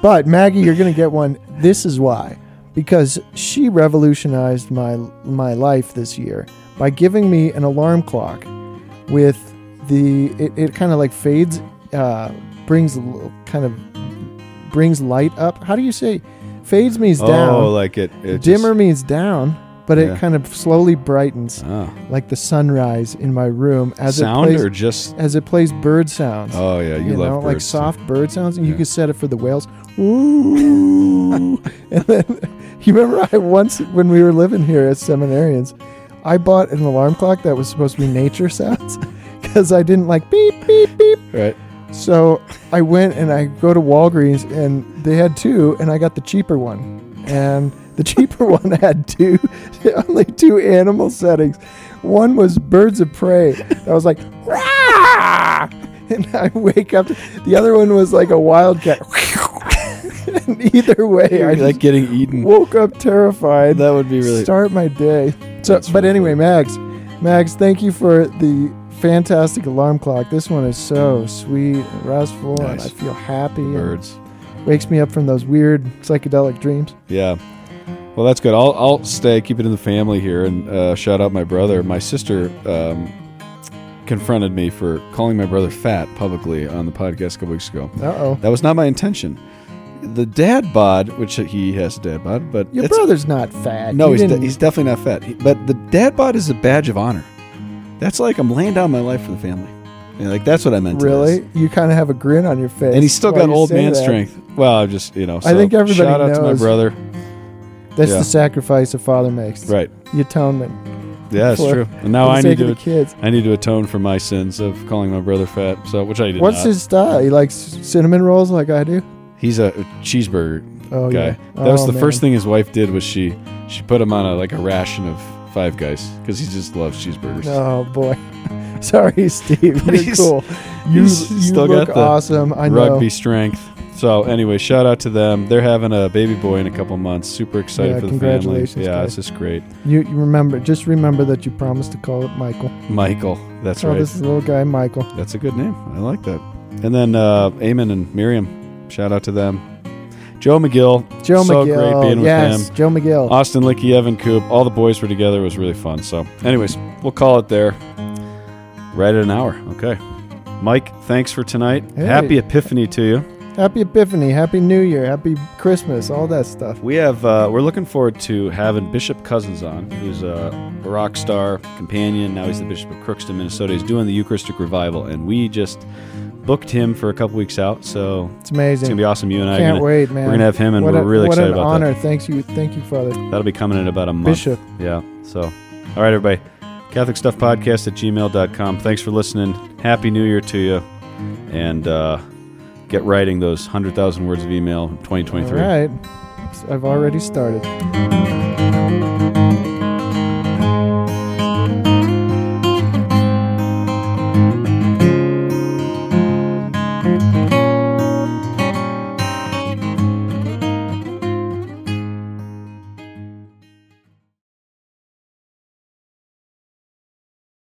Speaker 3: But Maggie, you're going to get one. This is why. Because she revolutionized my my life this year by giving me an alarm clock with the it, it kind of like fades uh brings a little- kind of brings light up. How do you say fades means down?
Speaker 2: Oh, like it. it
Speaker 3: Dimmer
Speaker 2: Just,
Speaker 3: means down, but
Speaker 2: Yeah.
Speaker 3: it kind of slowly brightens
Speaker 2: oh.
Speaker 3: like the sunrise in my room as
Speaker 2: Sound
Speaker 3: it plays
Speaker 2: or just?
Speaker 3: as it plays bird sounds.
Speaker 2: Oh yeah, you,
Speaker 3: you,
Speaker 2: love
Speaker 3: know, like
Speaker 2: too.
Speaker 3: soft bird sounds, and you can set it for the whales. Ooh, and then you remember I once when we were living here as seminarians, I bought an alarm clock that was supposed to be nature sounds, because I didn't like beep beep beep.
Speaker 2: Right.
Speaker 3: So I went and I go to Walgreens and they had two, and I got the cheaper one. And the cheaper one had two, only two animal settings. One was birds of prey. I was like, Rah! and I wake up. The other one was like a wildcat. and either way, I
Speaker 2: You're like getting eaten.
Speaker 3: woke up terrified.
Speaker 2: That would be really.
Speaker 3: start my day. So, but
Speaker 2: really
Speaker 3: anyway. Mags, Mags, thank you for the fantastic alarm clock. This one is so sweet, and restful, and I feel happy.
Speaker 2: Birds.
Speaker 3: wakes me up from those weird psychedelic dreams.
Speaker 2: Yeah. Well, that's good. I'll I'll stay, keep it in the family here, and uh, shout out my brother. My sister um, confronted me for calling my brother fat publicly on the podcast a couple weeks ago.
Speaker 3: Uh oh.
Speaker 2: That was not my intention. The dad bod, which he has a dad bod, but
Speaker 3: Your
Speaker 2: it's-
Speaker 3: brother's not fat.
Speaker 2: No,
Speaker 3: You
Speaker 2: he's, de-
Speaker 3: didn't-
Speaker 2: he's definitely not fat. He- but the dad bod is a badge of honor. That's like I'm laying down my life for the family. And like that's what I meant. to
Speaker 3: really. You kind of have a grin on your face.
Speaker 2: And he's still
Speaker 3: while
Speaker 2: got
Speaker 3: you
Speaker 2: old
Speaker 3: say
Speaker 2: man
Speaker 3: that.
Speaker 2: strength. Well, I'm just you know.
Speaker 3: I think everybody
Speaker 2: shout out to my
Speaker 3: knows.
Speaker 2: brother.
Speaker 3: That's
Speaker 2: Yeah.
Speaker 3: the sacrifice a father makes.
Speaker 2: Right.
Speaker 3: The atonement.
Speaker 2: Yeah, that's
Speaker 3: For-
Speaker 2: true. And now
Speaker 3: for the
Speaker 2: I
Speaker 3: sake
Speaker 2: need
Speaker 3: of
Speaker 2: to
Speaker 3: the kids.
Speaker 2: I need to atone for my sins of calling my brother fat. So which I did
Speaker 3: What's
Speaker 2: not.
Speaker 3: his style? He likes cinnamon rolls like I do.
Speaker 2: He's a cheeseburger
Speaker 3: Oh
Speaker 2: guy.
Speaker 3: yeah.
Speaker 2: That was
Speaker 3: Oh,
Speaker 2: the
Speaker 3: man.
Speaker 2: first thing his wife did was she she put him on a like a ration of Five Guys because he just loves cheeseburgers.
Speaker 3: Oh boy. Sorry, Steve.
Speaker 2: But
Speaker 3: You're
Speaker 2: he's-
Speaker 3: cool. You,
Speaker 2: he's
Speaker 3: you
Speaker 2: still
Speaker 3: look
Speaker 2: got the
Speaker 3: awesome. I know.
Speaker 2: rugby strength. So anyway, shout out to them. They're having a baby boy in a couple months. Super excited
Speaker 3: Yeah,
Speaker 2: for the family.
Speaker 3: congratulations,
Speaker 2: Yeah,
Speaker 3: guys.
Speaker 2: this is great.
Speaker 3: You, you remember? Just remember that you promised to call it Michael.
Speaker 2: Michael, that's
Speaker 3: oh,
Speaker 2: right.
Speaker 3: this little guy, Michael.
Speaker 2: That's a good name. I like that. And then uh, Eamon and Miriam, shout out to them. Joe McGill,
Speaker 3: Joe
Speaker 2: so
Speaker 3: McGill.
Speaker 2: great being with
Speaker 3: yes,
Speaker 2: him.
Speaker 3: Joe McGill.
Speaker 2: Austin Licky, Evan Coop, all the boys were together. It was really fun. So, anyways, we'll call it there. Right at an hour. Okay. Mike, thanks for tonight.
Speaker 3: Hey.
Speaker 2: Happy Epiphany to you.
Speaker 3: Happy Epiphany, Happy New Year, Happy Christmas, all that stuff.
Speaker 2: We have uh, we're looking forward to having Bishop Cozzens on, who's a, rock star companion. Now he's the Bishop of Crookston, Minnesota. He's doing the Eucharistic revival, and we just booked him for a couple weeks out. So
Speaker 3: It's amazing.
Speaker 2: it's gonna be awesome. You and I
Speaker 3: Can't
Speaker 2: gonna,
Speaker 3: wait, man.
Speaker 2: we're gonna have him, and
Speaker 3: what
Speaker 2: we're
Speaker 3: a,
Speaker 2: really
Speaker 3: what
Speaker 2: excited
Speaker 3: an
Speaker 2: about
Speaker 3: honor.
Speaker 2: that.
Speaker 3: Thanks you, thank you, Father
Speaker 2: That'll be coming in about a month.
Speaker 3: Bishop.
Speaker 2: Yeah. So, all right, everybody. Catholic Stuff Podcast at gmail.com. Thanks for listening. Happy New Year to you. And uh, get writing those 100,000 words of email in 2023.
Speaker 3: All right, I've already started.